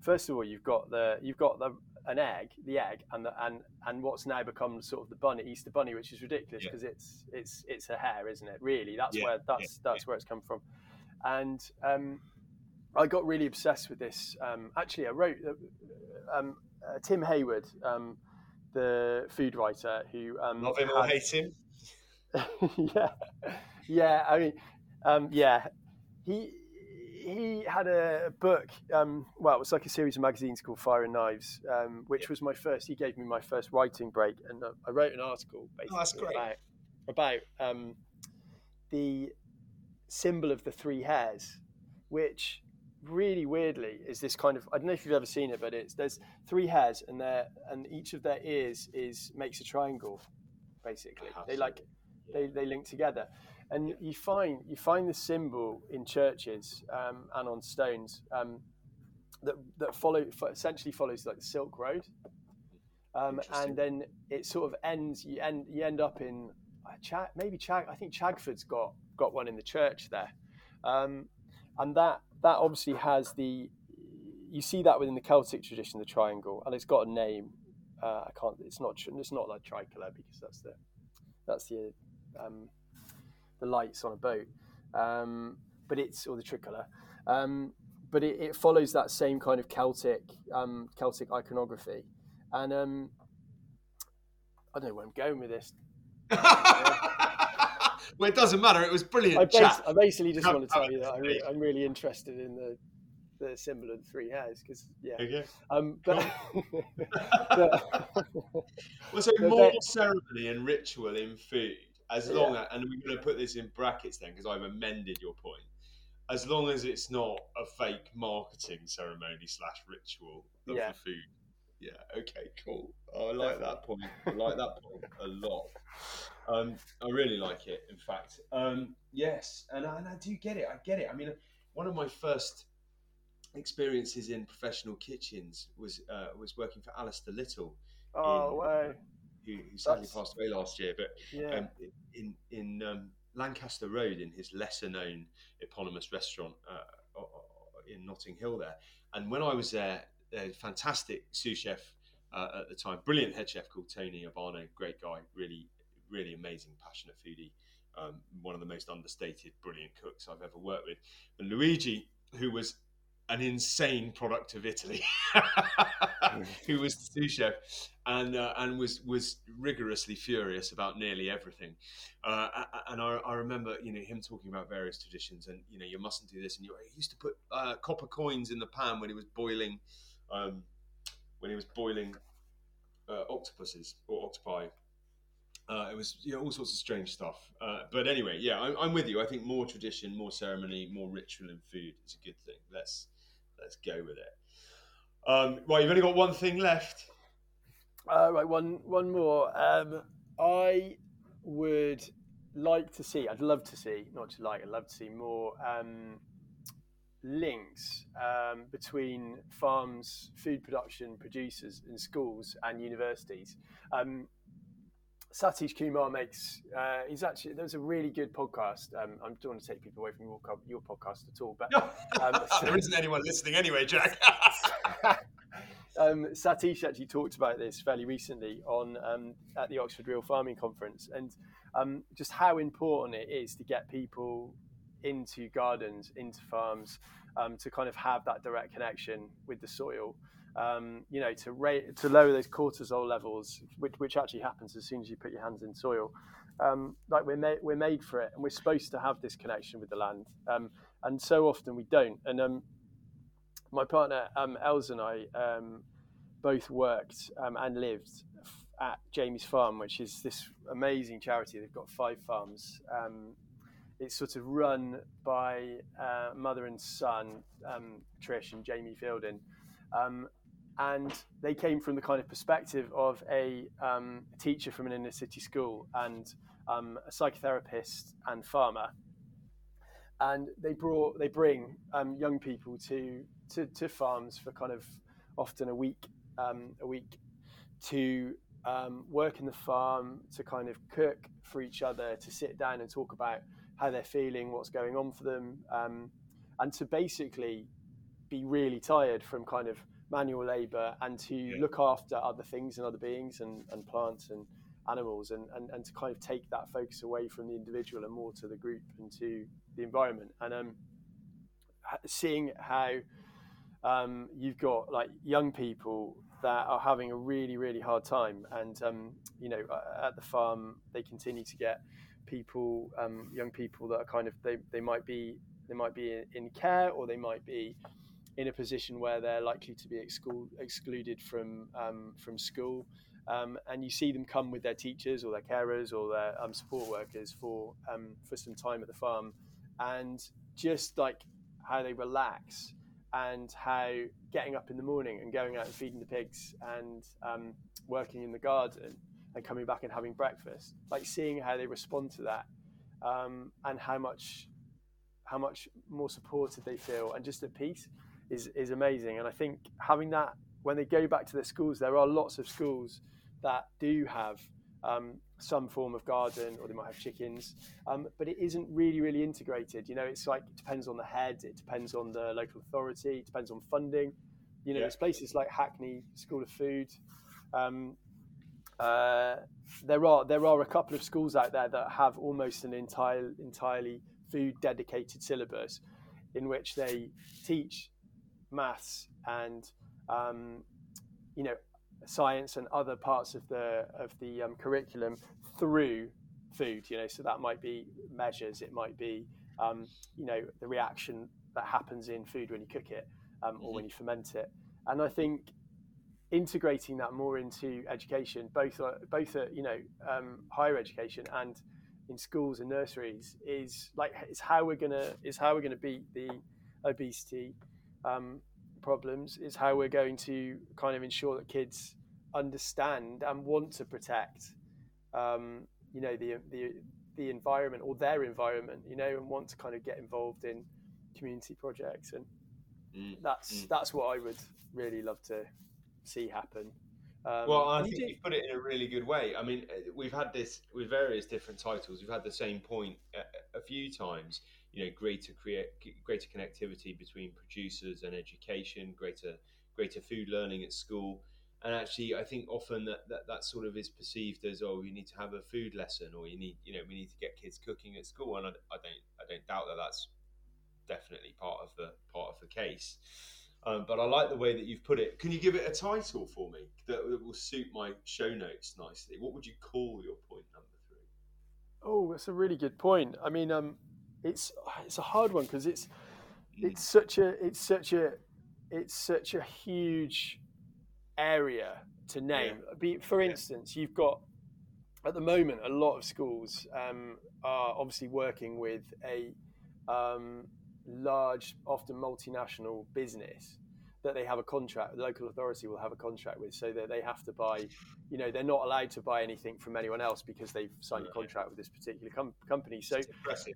first of all you've got the you've got the an egg the egg and the, and and what's now become sort of the bunny Easter bunny which is ridiculous Yeah. because it's it's it's a hare isn't it really that's Yeah, where that's that's where it's come from and um, I got really obsessed with this um, actually I wrote uh, um, uh, Tim Hayward um, the food writer who um, love him or hate him. yeah, yeah. I mean, um, yeah. He he had a book. Um, well, it was like a series of magazines called Fire and Knives, um, which was my first. He gave me my first writing break, and uh, I wrote an article basically Oh, that's great. about about um, the symbol of the three hares, which really weirdly is this kind of I don't know if you've ever seen it, but it's there's three hares and they and each of their ears is makes a triangle, basically. They like it. they, they link together, and you find you find the symbol in churches um, and on stones um, that that follow essentially follows like the Silk Road, um, and then it sort of ends. You end you end up in uh, Chag, maybe Chag. I think Chagford's got got one in the church there, um, and that that obviously has the. You see that within the Celtic tradition, the triangle, and it's got a name. Uh, I can't. It's not. It's not like tricolour because that's the that's the um, the lights on a boat. Um, but it's or the tricolour. Um, but it, it follows that same kind of Celtic um, Celtic iconography, and um, I don't know where I'm going with this. well, it doesn't matter. It was brilliant I, bas- chat. I basically just want to tell you that I to re-. I'm really interested in the the symbol of the three hares because yeah. Okay. Um, but, but Well, so more that- ceremony and ritual in food, as Yeah. long as, and we're going to put this in brackets then because I've amended your point. As long as it's not a fake marketing ceremony slash ritual of Yeah. the food. Yeah. Okay. Cool. Oh, I like that point. I like that point a lot. Um, I really like it. In fact, um, yes, and I, and I do get it. I get it. I mean, one of my first experiences in professional kitchens was uh, was working for Alistair Little oh in- wow, who, who sadly That's- passed away last year, but yeah, um, in in um, Lancaster Road, in his lesser known eponymous restaurant uh, in Notting Hill, there. And when I was there, a fantastic sous chef uh, at the time, brilliant head chef called Tony Urbano, great guy, really, really amazing, passionate foodie, um, one of the most understated, brilliant cooks I've ever worked with. And Luigi, who was an insane product of Italy, who was the sous chef, and uh, and was was rigorously furious about nearly everything. Uh, and I, I remember, you know, him talking about various traditions, and you know, you mustn't do this. And you he used to put uh, copper coins in the pan when he was boiling, um, when he was boiling uh, octopuses or octopi. Uh, it was you know, all sorts of strange stuff. Uh, but anyway, yeah, I'm, I'm with you. I think more tradition, more ceremony, more ritual in food is a good thing. Let's let's go with it. Um, right, you've only got one thing left. Uh, right, one one more. Um, I would like to see. I'd love to see, not to like. I'd love to see more um, links um, between farms, food production producers, and schools and universities. Um, Satish Kumar makes. Uh, he's actually there's a really good podcast. Um, I don't want to take people away from your, your podcast at all, but Um, there isn't anyone listening anyway, Jack. um, Satish actually talked about this fairly recently on um, at the Oxford Real Farming Conference, and um, just how important it is to get people into gardens, into farms, um, to kind of have that direct connection with the soil. Um, you know, to rate, to lower those cortisol levels, which, which actually happens as soon as you put your hands in soil. Um, like we're made, we're made for it, and we're supposed to have this connection with the land, um, and so often we don't. And um, my partner um, Els and I both worked and lived at Jamie's Farm, which is this amazing charity. They've got five farms it's sort of run by uh, mother and son, um, Trish and Jamie Feilding. Um, and they came from the kind of perspective of a um, teacher from an inner city school and um, a psychotherapist and farmer. And they brought they bring um, young people to, to, to farms for kind of often a week um, a week to work in the farm, to kind of cook for each other, to sit down and talk about how they're feeling, what's going on for them, um, and to basically be really tired from kind of manual labor and to yeah. look after other things and other beings and, and plants and animals and, and, and to kind of take that focus away from the individual and more to the group and to the environment. And um, seeing how um, you've got like young people that are having a really really hard time and um, you know at the farm they continue to get people um, young people that are kind of they, they might be they might be in care or they might be in a position where they're likely to be exclu- excluded from um, from school. Um, and you see them come with their teachers or their carers or their um, support workers for um, for some time at the farm and just like how they relax and how getting up in the morning and going out and feeding the pigs and um, working in the garden and coming back and having breakfast, like seeing how they respond to that um, and how much how much more supported they feel and just at peace is is amazing. And I think having that when they go back to their schools, there are lots of schools that do have um, some form of garden or they might have chickens, um, but it isn't really, really integrated. You know, it's like it depends on the head, it depends on the local authority, it depends on funding. You know, yeah. there's places like Hackney School of Food. Um, uh, there are there are a couple of schools out there that have almost an entire entirely food dedicated syllabus, in which they teach maths and um, you know science and other parts of the of the um, curriculum through food. You know, so that might be measures, it might be um, you know the reaction that happens in food when you cook it um, or when mm-hmm. you ferment it. And I think integrating that more into education, both both at you know um, higher education and in schools and nurseries, is like is how we're gonna is how we're gonna beat the obesity um, problems is how we're going to kind of ensure that kids understand and want to protect, um, you know, the, the the environment or their environment, you know, and want to kind of get involved in community projects, and mm. that's mm. that's what I would really love to see happen. Um, well, I think you put it in a really good way. I mean, uh, we've had this with various different titles. We've had the same point a, a few times you know greater create greater connectivity between producers and education, greater greater food learning at school. And actually, I think often that, that that sort of is perceived as oh, you need to have a food lesson, or you need you know we need to get kids cooking at school. And I, I don't I don't doubt that that's definitely part of the part of the case. Um, but I like the way that you've put it. Can you give it a title for me that, that will suit my show notes nicely? What would you call your point number three? Oh, that's a really good point. I mean, um, it's it's a hard one because it's it's such a it's such a it's such a huge area to name. Yeah. For instance, you've got at the moment a lot of schools um, are obviously working with a um, large, often multinational business that they have a contract, the local authority will have a contract with, so that they have to buy, you know, they're not allowed to buy anything from anyone else because they've signed a contract with this particular com- company. So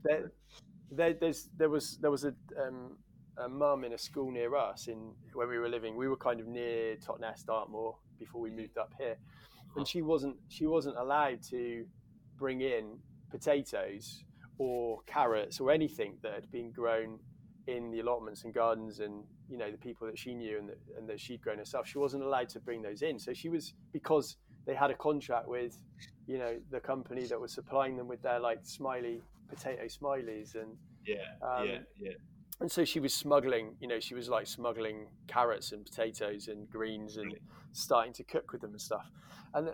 there, there, there's, there was there was a, um, a mum in a school near us in where we were living. We were kind of near Totnes, Dartmoor before we moved up here, and she wasn't she wasn't allowed to bring in potatoes or carrots or anything that had been grown in the allotments and gardens and you know the people that she knew and that, and that she'd grown herself she wasn't allowed to bring those in. So she was because they had a contract with you know the company that was supplying them with their like smiley potato smileys and yeah um, yeah yeah. and so she was smuggling you know she was like smuggling carrots and potatoes and greens and starting to cook with them and stuff. And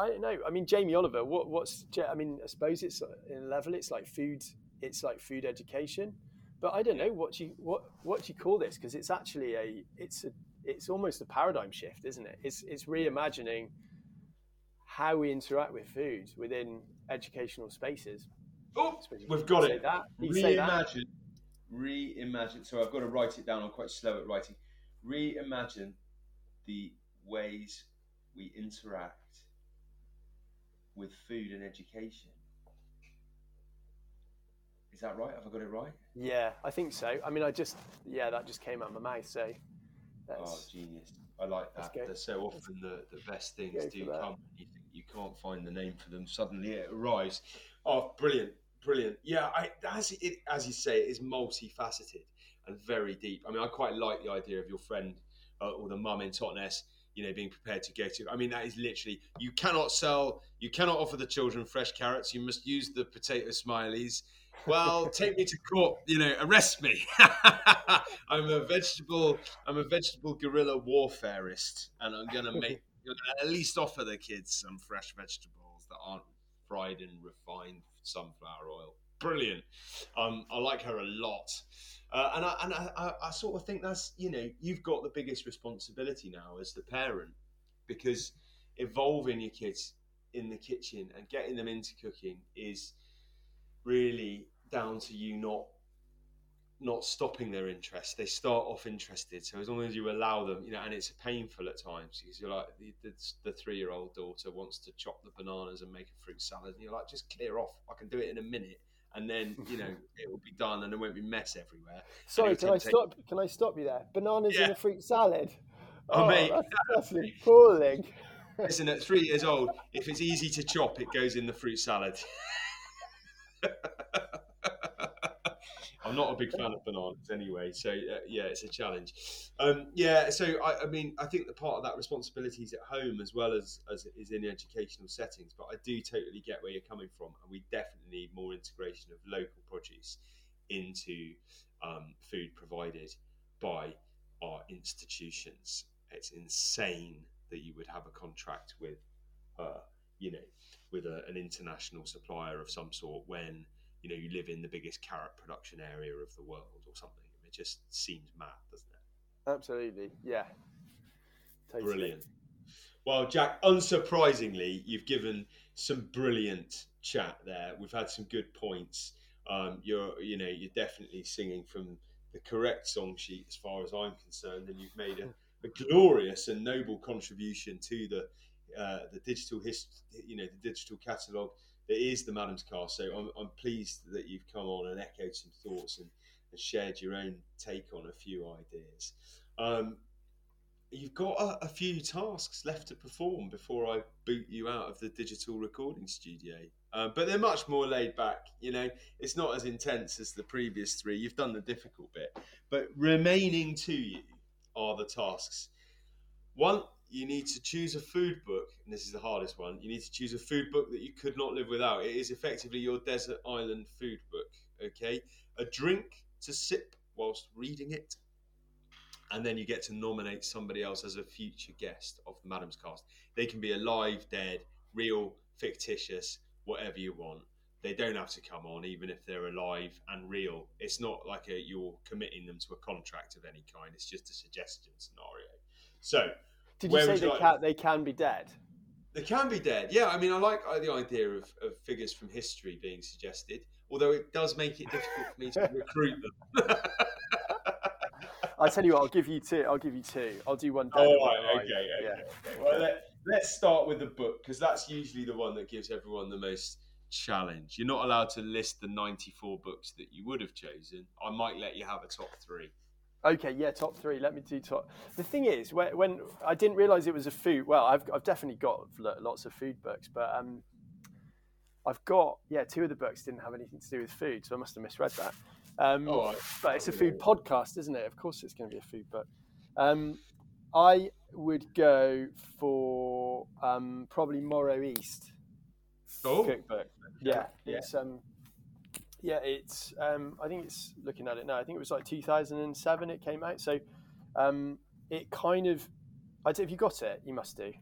I don't know. I mean, Jamie Oliver. What, what's? I mean, I suppose it's in level. It's like food. It's like food education. But I don't know what you what what do you call this because it's actually a it's a it's almost a paradigm shift, isn't it? It's it's reimagining how we interact with food within educational spaces. Oh, we've got it. that. Reimagine. Reimagine. So I've got to write it down. I'm quite slow at writing. Reimagine the ways we interact with food and education. Is that right? Have I got it right? Yeah, I think so. I mean, I just yeah, that just came out of my mouth. So that's Oh, genius. I like that. go. So often the, the best things do come. You think you can't find the name for them. Suddenly it arrives. Oh, brilliant. Brilliant. Yeah, I, as, it, as you say, it is multifaceted and very deep. I mean, I quite like the idea of your friend uh, or the mum in Totnes, you know, being prepared to go to. I mean, that is literally, you cannot sell, you cannot offer the children fresh carrots. You must use the potato smileys. Well, take me to court, you know, arrest me. I'm a vegetable, I'm a vegetable guerrilla warfareist, and I'm gonna make, gonna at least offer the kids some fresh vegetables that aren't fried in refined sunflower oil. Brilliant. Um, I like her a lot, uh, and I and I, I, I sort of think that's you know you've got the biggest responsibility now as the parent because evolving your kids in the kitchen and getting them into cooking is really down to you not not stopping their interest. They start off interested, so as long as you allow them, you know, and it's painful at times because you're like the, the, the three-year-old daughter wants to chop the bananas and make a fruit salad, and you're like, just clear off. I can do it in a minute, and then you know it will be done, and there won't be mess everywhere. Sorry, can I take- stop? Can I stop you there? Bananas in Yeah. a fruit salad. Oh, oh mate. that's, that's appalling. Listen, at three years old, if it's easy to chop, it goes in the fruit salad. I'm not a big fan of bananas anyway, so uh, yeah, it's a challenge. Um, yeah, so I, I mean, I think the part of that responsibility is at home as well as as is in educational settings. But I do totally get where you're coming from, and we definitely need more integration of local produce into um, food provided by our institutions. It's insane that you would have a contract with, uh, you know, with a, an international supplier of some sort when you know you live in the biggest carrot production area of the world or something. It just seems mad, doesn't it? Absolutely, yeah. Brilliant. Well, Jack, unsurprisingly, you've given some brilliant chat there. We've had some good points. Um, you're, you know, you're definitely singing from the correct song sheet as far as I'm concerned, and you've made a, a glorious and noble contribution to the uh, the digital hist- you know, the digital catalogue that is the Maddams Cast. So I'm, I'm pleased that you've come on and echoed some thoughts and, and shared your own take on a few ideas. Um, you've got a, a few tasks left to perform before I boot you out of the digital recording studio. Um, but they're much more laid back. You know, it's not as intense as the previous three. You've done the difficult bit, but remaining to you are the tasks. One, you need to choose a food book, and this is the hardest one. You need to choose a food book that you could not live without. It is effectively your desert island food book. Okay, a drink to sip whilst reading it, and then you get to nominate somebody else as a future guest of the Maddams Cast. They can be alive, dead, real, fictitious, whatever you want. They don't have to come on, even if they're alive and real. It's not like a, you're committing them to a contract of any kind. It's just a suggestion scenario. So Did you Where say would they you like- can they can be dead? they can be dead. Yeah, I mean, I like the idea of, of figures from history being suggested, although it does make it difficult for me to recruit them. I tell you what, I'll give you two. I'll give you two. I'll do one. dead Oh, right, okay, okay. Yeah. okay. Well, let, let's start with the book because that's usually the one that gives everyone the most challenge. You're not allowed to list the 94 books that you would have chosen. I might let you have a top three. Okay, yeah, top three. Let me do top. The thing is, when, when I didn't realise it was a food. Well, I've I've definitely got lots of food books, but um, I've got yeah, two of the books didn't have anything to do with food, so I must have misread that. Um, right. but it's a food podcast, isn't it? Of course, it's going to be a food book. Um, I would go for um, probably Moro East Oh, cookbook. Yeah, Yeah. it's um, yeah, it's um, I think it's looking at it now. I think it was like 2007 it came out. So um, it kind of, I don't, have you got it? You must do.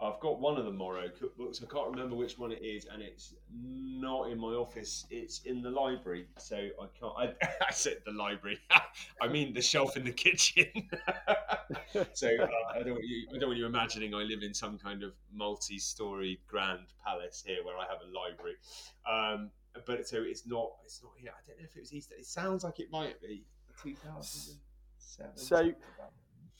I've got one of the Moro cookbooks. I can't remember which one it is, and it's not in my office. It's in the library, so I can't. I, I said the library. I mean the shelf in the kitchen. so uh, I don't want you. I don't want you imagining I live in some kind of multi-story grand palace here where I have a library. Um, but so it's not. It's not here. I don't know if it was Easter. It sounds like it might be 2007. So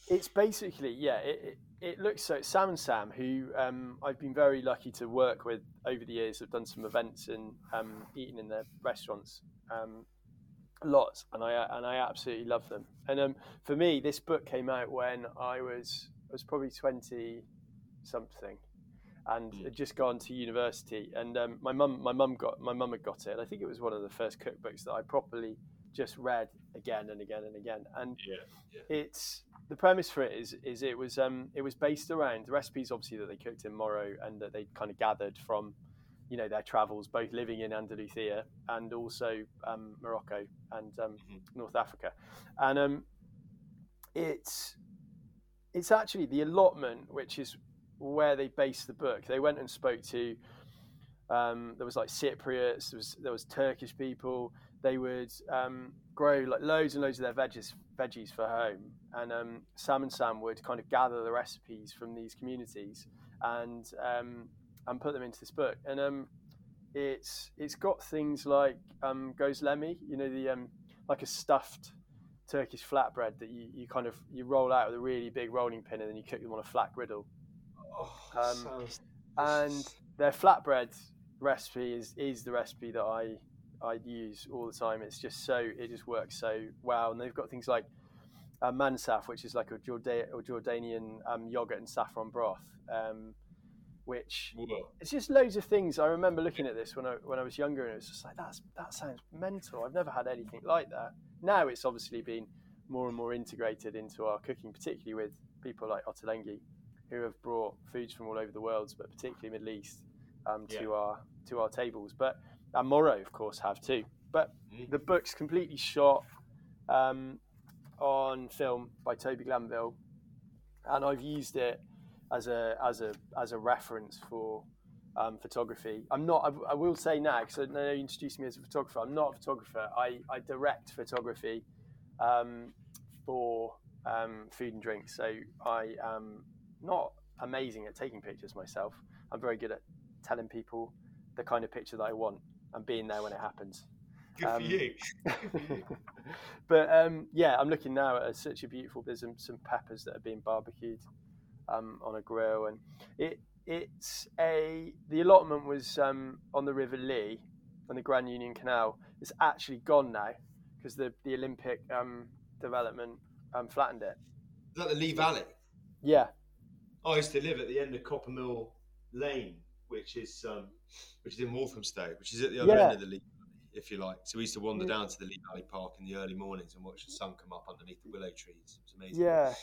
it's basically yeah. It, it, it looks so. Sam and Sam, who um, I've been very lucky to work with over the years, have done some events and um, eaten in their restaurants. Um, lots, and I and I absolutely love them. And um, for me, this book came out when I was I was probably twenty something, and Mm. had just gone to university. And um, my mum my mum got my mum had got it. I think it was one of the first cookbooks that I properly just read again and again and again. And Yeah, it's the premise for it is is it was um it was based around the recipes obviously that they cooked in Moro and that they kind of gathered from you know their travels both living in Andalusia and also um, Morocco and um, Mhm. North Africa and um it's it's actually the allotment which is where they based the book. They went and spoke to um, there was like Cypriots there was there was Turkish people. They would um, grow like loads and loads of their veggies veggies for home. And um, Sam and Sam would kind of gather the recipes from these communities and um, and put them into this book. And um, it's it's got things like um, gözleme you know the um, like a stuffed Turkish flatbread that you, you kind of you roll out with a really big rolling pin and then you cook them on a flat griddle Oh, Um, and their flatbread recipe is is the recipe that I I use all the time. It's just so it just works so well, and they've got things like uh, mansaf, which is like a or Jordanian um, yogurt and saffron broth, um, which Whoa. it's just loads of things. I remember looking at this when I when I was younger, and it was just like that's that sounds mental. I've never had anything like that. Now it's obviously been more and more integrated into our cooking, particularly with people like Ottolenghi, who have brought foods from all over the world, but particularly Middle East, um, to Yeah. our to our tables. But and Moro, of course, have too. But Mm. the book's completely shot um, on film by Toby Glanville, and I've used it as a as a as a reference for um, photography. I'm not. I, I will say now because I know you introduced me as a photographer. I'm not a photographer. I, I direct photography um, for um, food and drink. So I am not amazing at taking pictures myself. I'm very good at telling people the kind of picture that I want and being there when it happens. Good Um, for you. Good for you. but um, yeah, I'm looking now at such a beautiful. There's some, some peppers that are being barbecued um, on a grill, and it it's a the allotment was um, on the River Lee on the Grand Union Canal. It's actually gone now because the the Olympic um, development um, flattened it. Is that the Lee Valley? Yeah, I used to live at the end of Coppermill Lane, which is um, which is in Walthamstow, which is at the other Yeah. end of the Lee Valley, if you like. So we used to wander Mm. down to the Lee Valley Park in the early mornings and watch the sun come up underneath the willow trees. It was amazing. yeah.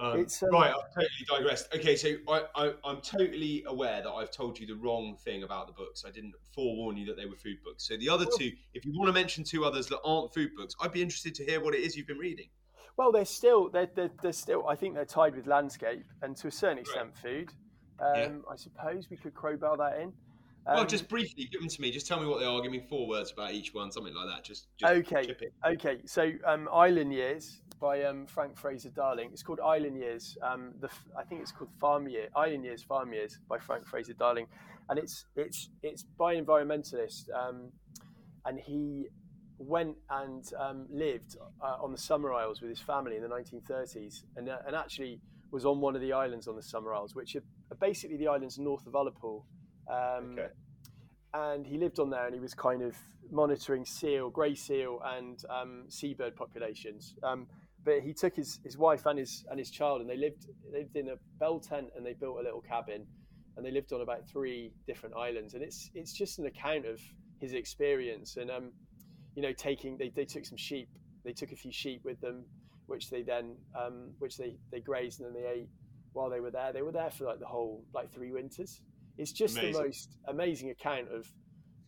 Um, It's, um, right, I've totally digressed. Okay, so I, I, I'm totally aware that I've told you the wrong thing about the books. I didn't forewarn you that they were food books. So the other two, if you want to mention two others that aren't food books, I'd be interested to hear what it is you've been reading. Well, they're still they're, they're, they're still. I think they're tied with landscape and to a certain extent food. Um, Yeah. I suppose we could crowbar that in. well, Um, just briefly, give them to me. Just tell me what they are. Give me four words about each one, something like that. Just, just Okay. Okay, so um, Island Years by um, Frank Fraser Darling. It's called Island Years. Um, the I think it's called Farm Year. Island Years, Farm Years by Frank Fraser Darling, and it's it's it's by an environmentalist, um, and he went and um, lived uh, on the Summer Isles with his family in the 1930s, and uh, and actually was on one of the islands on the Summer Isles, which are are basically the islands north of Ullapool. Um, Okay. and he lived on there and he was kind of monitoring seal, grey seal, and um, seabird populations. Um, but he took his, his wife and his and his child, and they lived they lived in a bell tent, and they built a little cabin, and they lived on about three different islands. And it's it's just an account of his experience, and um, you know, taking they, they took some sheep, they took a few sheep with them, which they then um, which they they grazed and then they ate while they were there. They were there for like the whole like three winters. It's just Amazing. the most amazing account of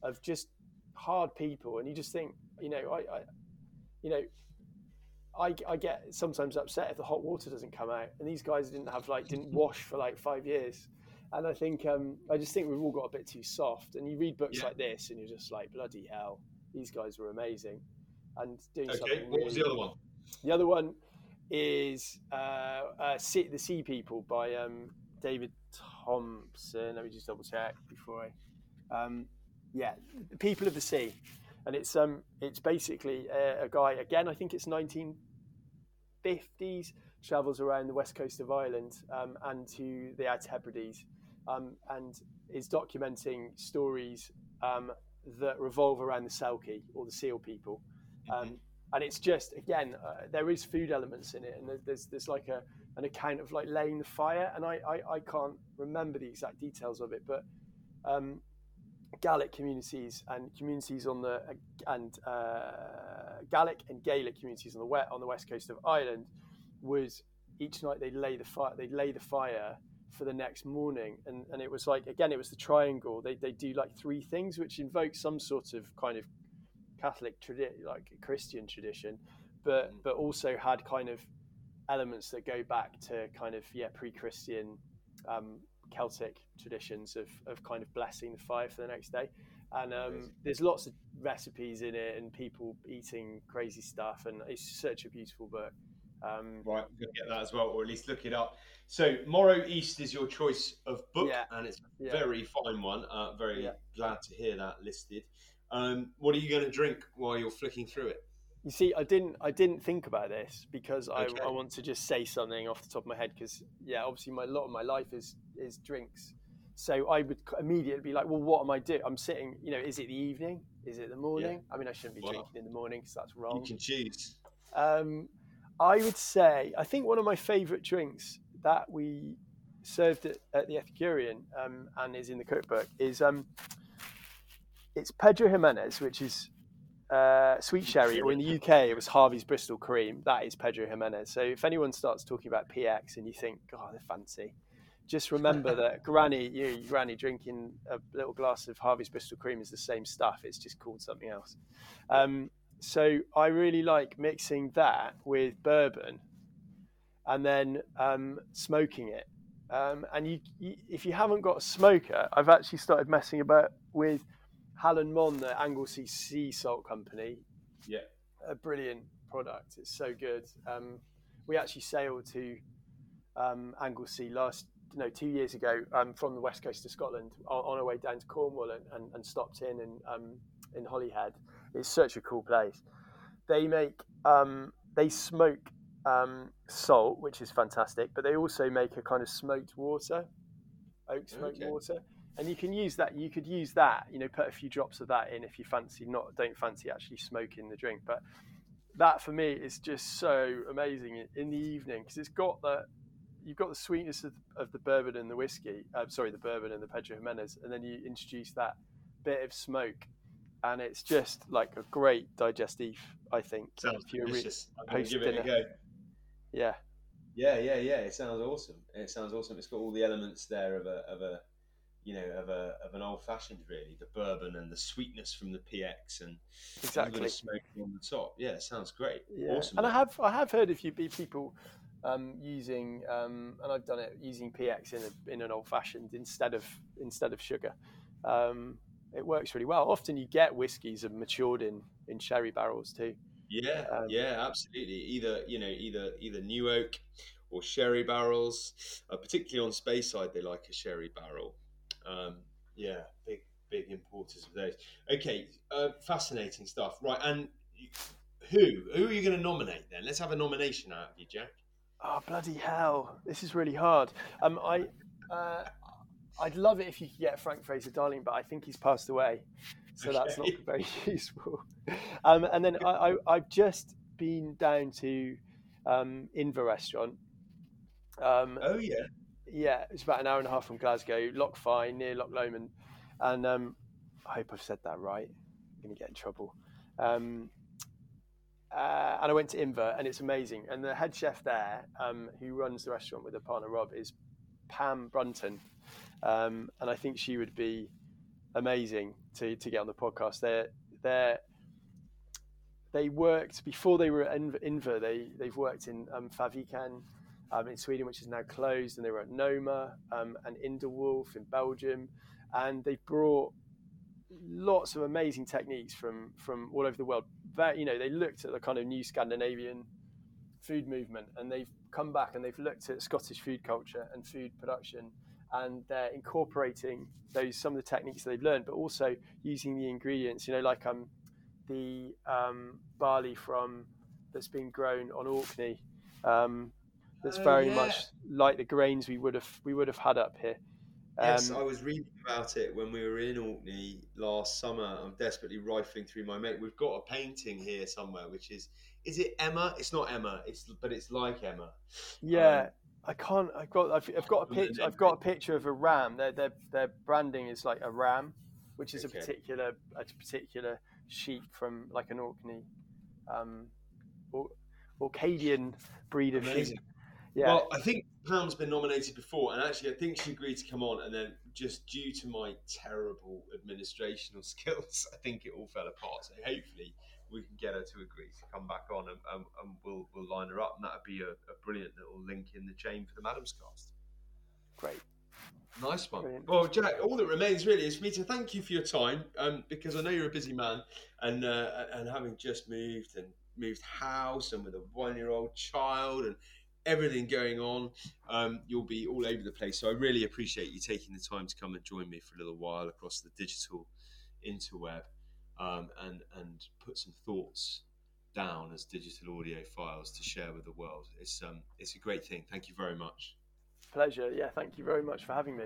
of just hard people, and you just think, you know, I, I you know, I, I get sometimes upset if the hot water doesn't come out, and these guys didn't have like didn't wash for like five years, and I think um, I just think we've all got a bit too soft. And you read books Yeah. like this, and you're just like, bloody hell, these guys were amazing, and doing Okay. something. What was the other one? the other one is uh, uh, The Sea People by um, David Thomson. Let me just double check before I. Um, Yeah, the People of the Sea, and it's um it's basically a, a guy again. I think it's 1950s. Travels around the west coast of Ireland um, and to the Outer Hebrides, um, and is documenting stories um, that revolve around the Selkie or the Seal people. Um, and it's just again, uh, there is food elements in it, and there's there's, there's like a an account of like laying the fire, and I, I, I can't remember the exact details of it, but um, Gaelic communities and communities on the and uh, Gaelic and Gaelic communities on the west on the west coast of Ireland was each night they'd lay the fire they'd lay the fire for the next morning. And, and it was like again it was the triangle. They, they do like three things which invoke some sort of kind of Catholic tradition like Christian tradition but but also had kind of elements that go back to kind of yeah pre-Christian um, Celtic traditions of, of kind of blessing the fire for the next day. And um, there's lots of recipes in it and people eating crazy stuff, and it's such a beautiful book. Um, right, I'm going to get that as well, or at least look it up. So, Moro East is your choice of book, yeah, and it's a yeah. very fine one. Uh, very yeah. glad to hear that listed. Um, what are you going to drink while you're flicking through it? You see, I didn't, I didn't think about this because I, okay. I want to just say something off the top of my head because, yeah, obviously, my lot of my life is is drinks. So I would immediately be like, well, what am I doing? I'm sitting, you know, is it the evening? Is it the morning? I mean, I shouldn't be drinking in the morning because that's wrong. You can choose. Um, I would say, I think one of my favourite drinks that we served at, at the Ethicurian um, and is in the cookbook is um, it's Pedro Ximénez, which is uh, sweet sherry, or in the UK, it was Harvey's Bristol Cream. That is Pedro Ximénez. So if anyone starts talking about PX and you think, oh, they're fancy, just remember that Granny, you, Granny drinking a little glass of Harvey's Bristol Cream is the same stuff. It's just called something else. Um, so I really like mixing that with bourbon, and then um, smoking it. Um, and you, you, if you haven't got a smoker, I've actually started messing about with Halen Môn, the Anglesey Sea Salt Company. Yeah, a brilliant product. It's so good. Um, we actually sailed to um, Anglesey last no two years ago um, from the west coast of Scotland on, on, our way down to Cornwall and, and, and stopped in in, um, in Holyhead. It's such a cool place. They make um, they smoke um, salt, which is fantastic, but they also make a kind of smoked water, oak smoked okay. water, and you can use that. You could use that, you know, put a few drops of that in if you fancy not don't fancy actually smoking the drink, but that for me is just so amazing in the evening because it's got that you've got the sweetness of, of the bourbon and the whiskey. Uh, sorry, the bourbon and the Pedro Ximénez, and then you introduce that bit of smoke, and it's just like a great digestive. I think. Sounds delicious. Re- give it a go. Yeah. Yeah, yeah, yeah. It sounds awesome. It sounds awesome. It's got all the elements there of a of a you know of a of an old fashioned really the bourbon and the sweetness from the PX and exactly smoking on the top. Yeah, sounds great. Yeah. Awesome. And man. I have I have heard a few people um, using, um, and I've done it using PX in, a, in an old fashioned instead of instead of sugar. Um, it works really well. Often you get whiskies that matured in in sherry barrels too. Yeah, um, yeah, absolutely. Either you know, either either new oak or sherry barrels. Uh, particularly on Speyside, they like a sherry barrel. Um, yeah, big big importers of those. Okay, uh, fascinating stuff. Right, and who who are you going to nominate then? Let's have a nomination out of you, Jack. Oh bloody hell! This is really hard. Um, I, uh, I'd love it if you could get Frank Fraser Darling, but I think he's passed away, so okay. that's not very useful. Um, and then I, I, have just been down to um, Inver restaurant. Um, oh yeah, yeah. It's about an hour and a half from Glasgow, Loch Fyne near Loch Lomond, and um, I hope I've said that right. I'm going to get in trouble. Um, uh, and I went to Inver, and it's amazing. And the head chef there, um, who runs the restaurant with her partner Rob, is Pam Brunton, um, and I think she would be amazing to, to get on the podcast. They're they they worked before they were at Inver. They they've worked in um, Fäviken um, in Sweden, which is now closed, and they were at Noma um, and In De Wulf in Belgium, and they brought lots of amazing techniques from from all over the world you know, they looked at the kind of new Scandinavian food movement and they've come back and they've looked at Scottish food culture and food production and they're incorporating those some of the techniques they've learned, but also using the ingredients. You know, like um, the um, barley from that's been grown on Orkney. Um, that's Oh, very yeah. much like the grains we would have we would have had up here. Yes, Um, I was reading about it when we were in Orkney last summer. I'm desperately rifling through my mate. We've got a painting here somewhere, which is is it Emma? It's not Emma. It's but it's like Emma. Yeah, Um, I can't. I've got. I've, I've got a picture. I've got a picture of a ram. Their their their branding is like a ram, which is Okay. a particular a particular sheep from like an Orkney, um, or, Orcadian breed of Amazing. sheep. Yeah, Well, I think Pam's been nominated before, and actually, I think she agreed to come on. And then, just due to my terrible administrational skills, I think it all fell apart. So hopefully, we can get her to agree to come back on, and, and, and we'll we'll line her up, and that'd be a, a brilliant little link in the chain for the Maddams Cast. great. Nice one. Brilliant. Well, Jack, all that remains really is for me to thank you for your time, um, because I know you're a busy man, and uh, and having just moved and moved house and with a one-year-old child and everything going on, um, you'll be all over the place. So I really appreciate you taking the time to come and join me for a little while across the digital interweb, um, and and put some thoughts down as digital audio files to share with the world. It's um it's a great thing. Thank you very much. Pleasure. Yeah, thank you very much for having me.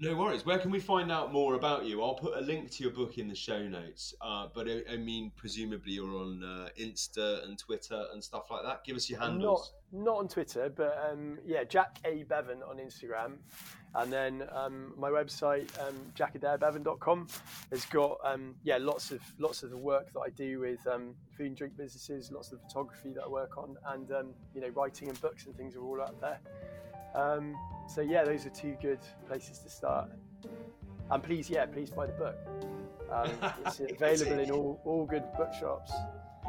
No worries. Where can we find out more about you? I'll put a link to your book in the show notes. Uh, but I, I mean, presumably you're on uh, Insta and Twitter and stuff like that. Give us your handles. Not on Twitter, but um, yeah, Jack A Bevan on Instagram, and then um, my website um, jackadairbevan.com has got um, yeah lots of lots of the work that I do with um, food and drink businesses, lots of the photography that I work on, and um, you know writing and books and things are all up there. Um, so yeah, those are two good places to start. And please, yeah, please buy the book. Um, it's available in all, all good bookshops.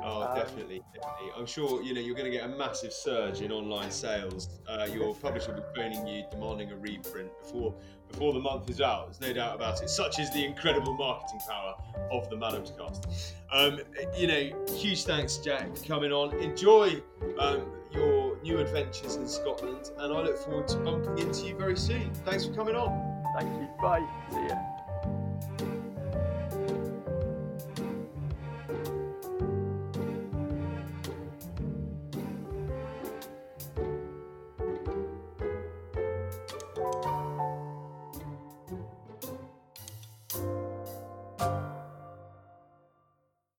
Oh, Um, definitely, definitely. I'm sure you know you're going to get a massive surge in online sales. Uh, your publisher will be phoning you, demanding a reprint before before the month is out. There's no doubt about it. Such is the incredible marketing power of the Maddams Cast. Um, you know, huge thanks, Jack, for coming on. Enjoy um, your new adventures in Scotland, and I look forward to bumping into you very soon. Thanks for coming on. Thank you. Bye. See ya.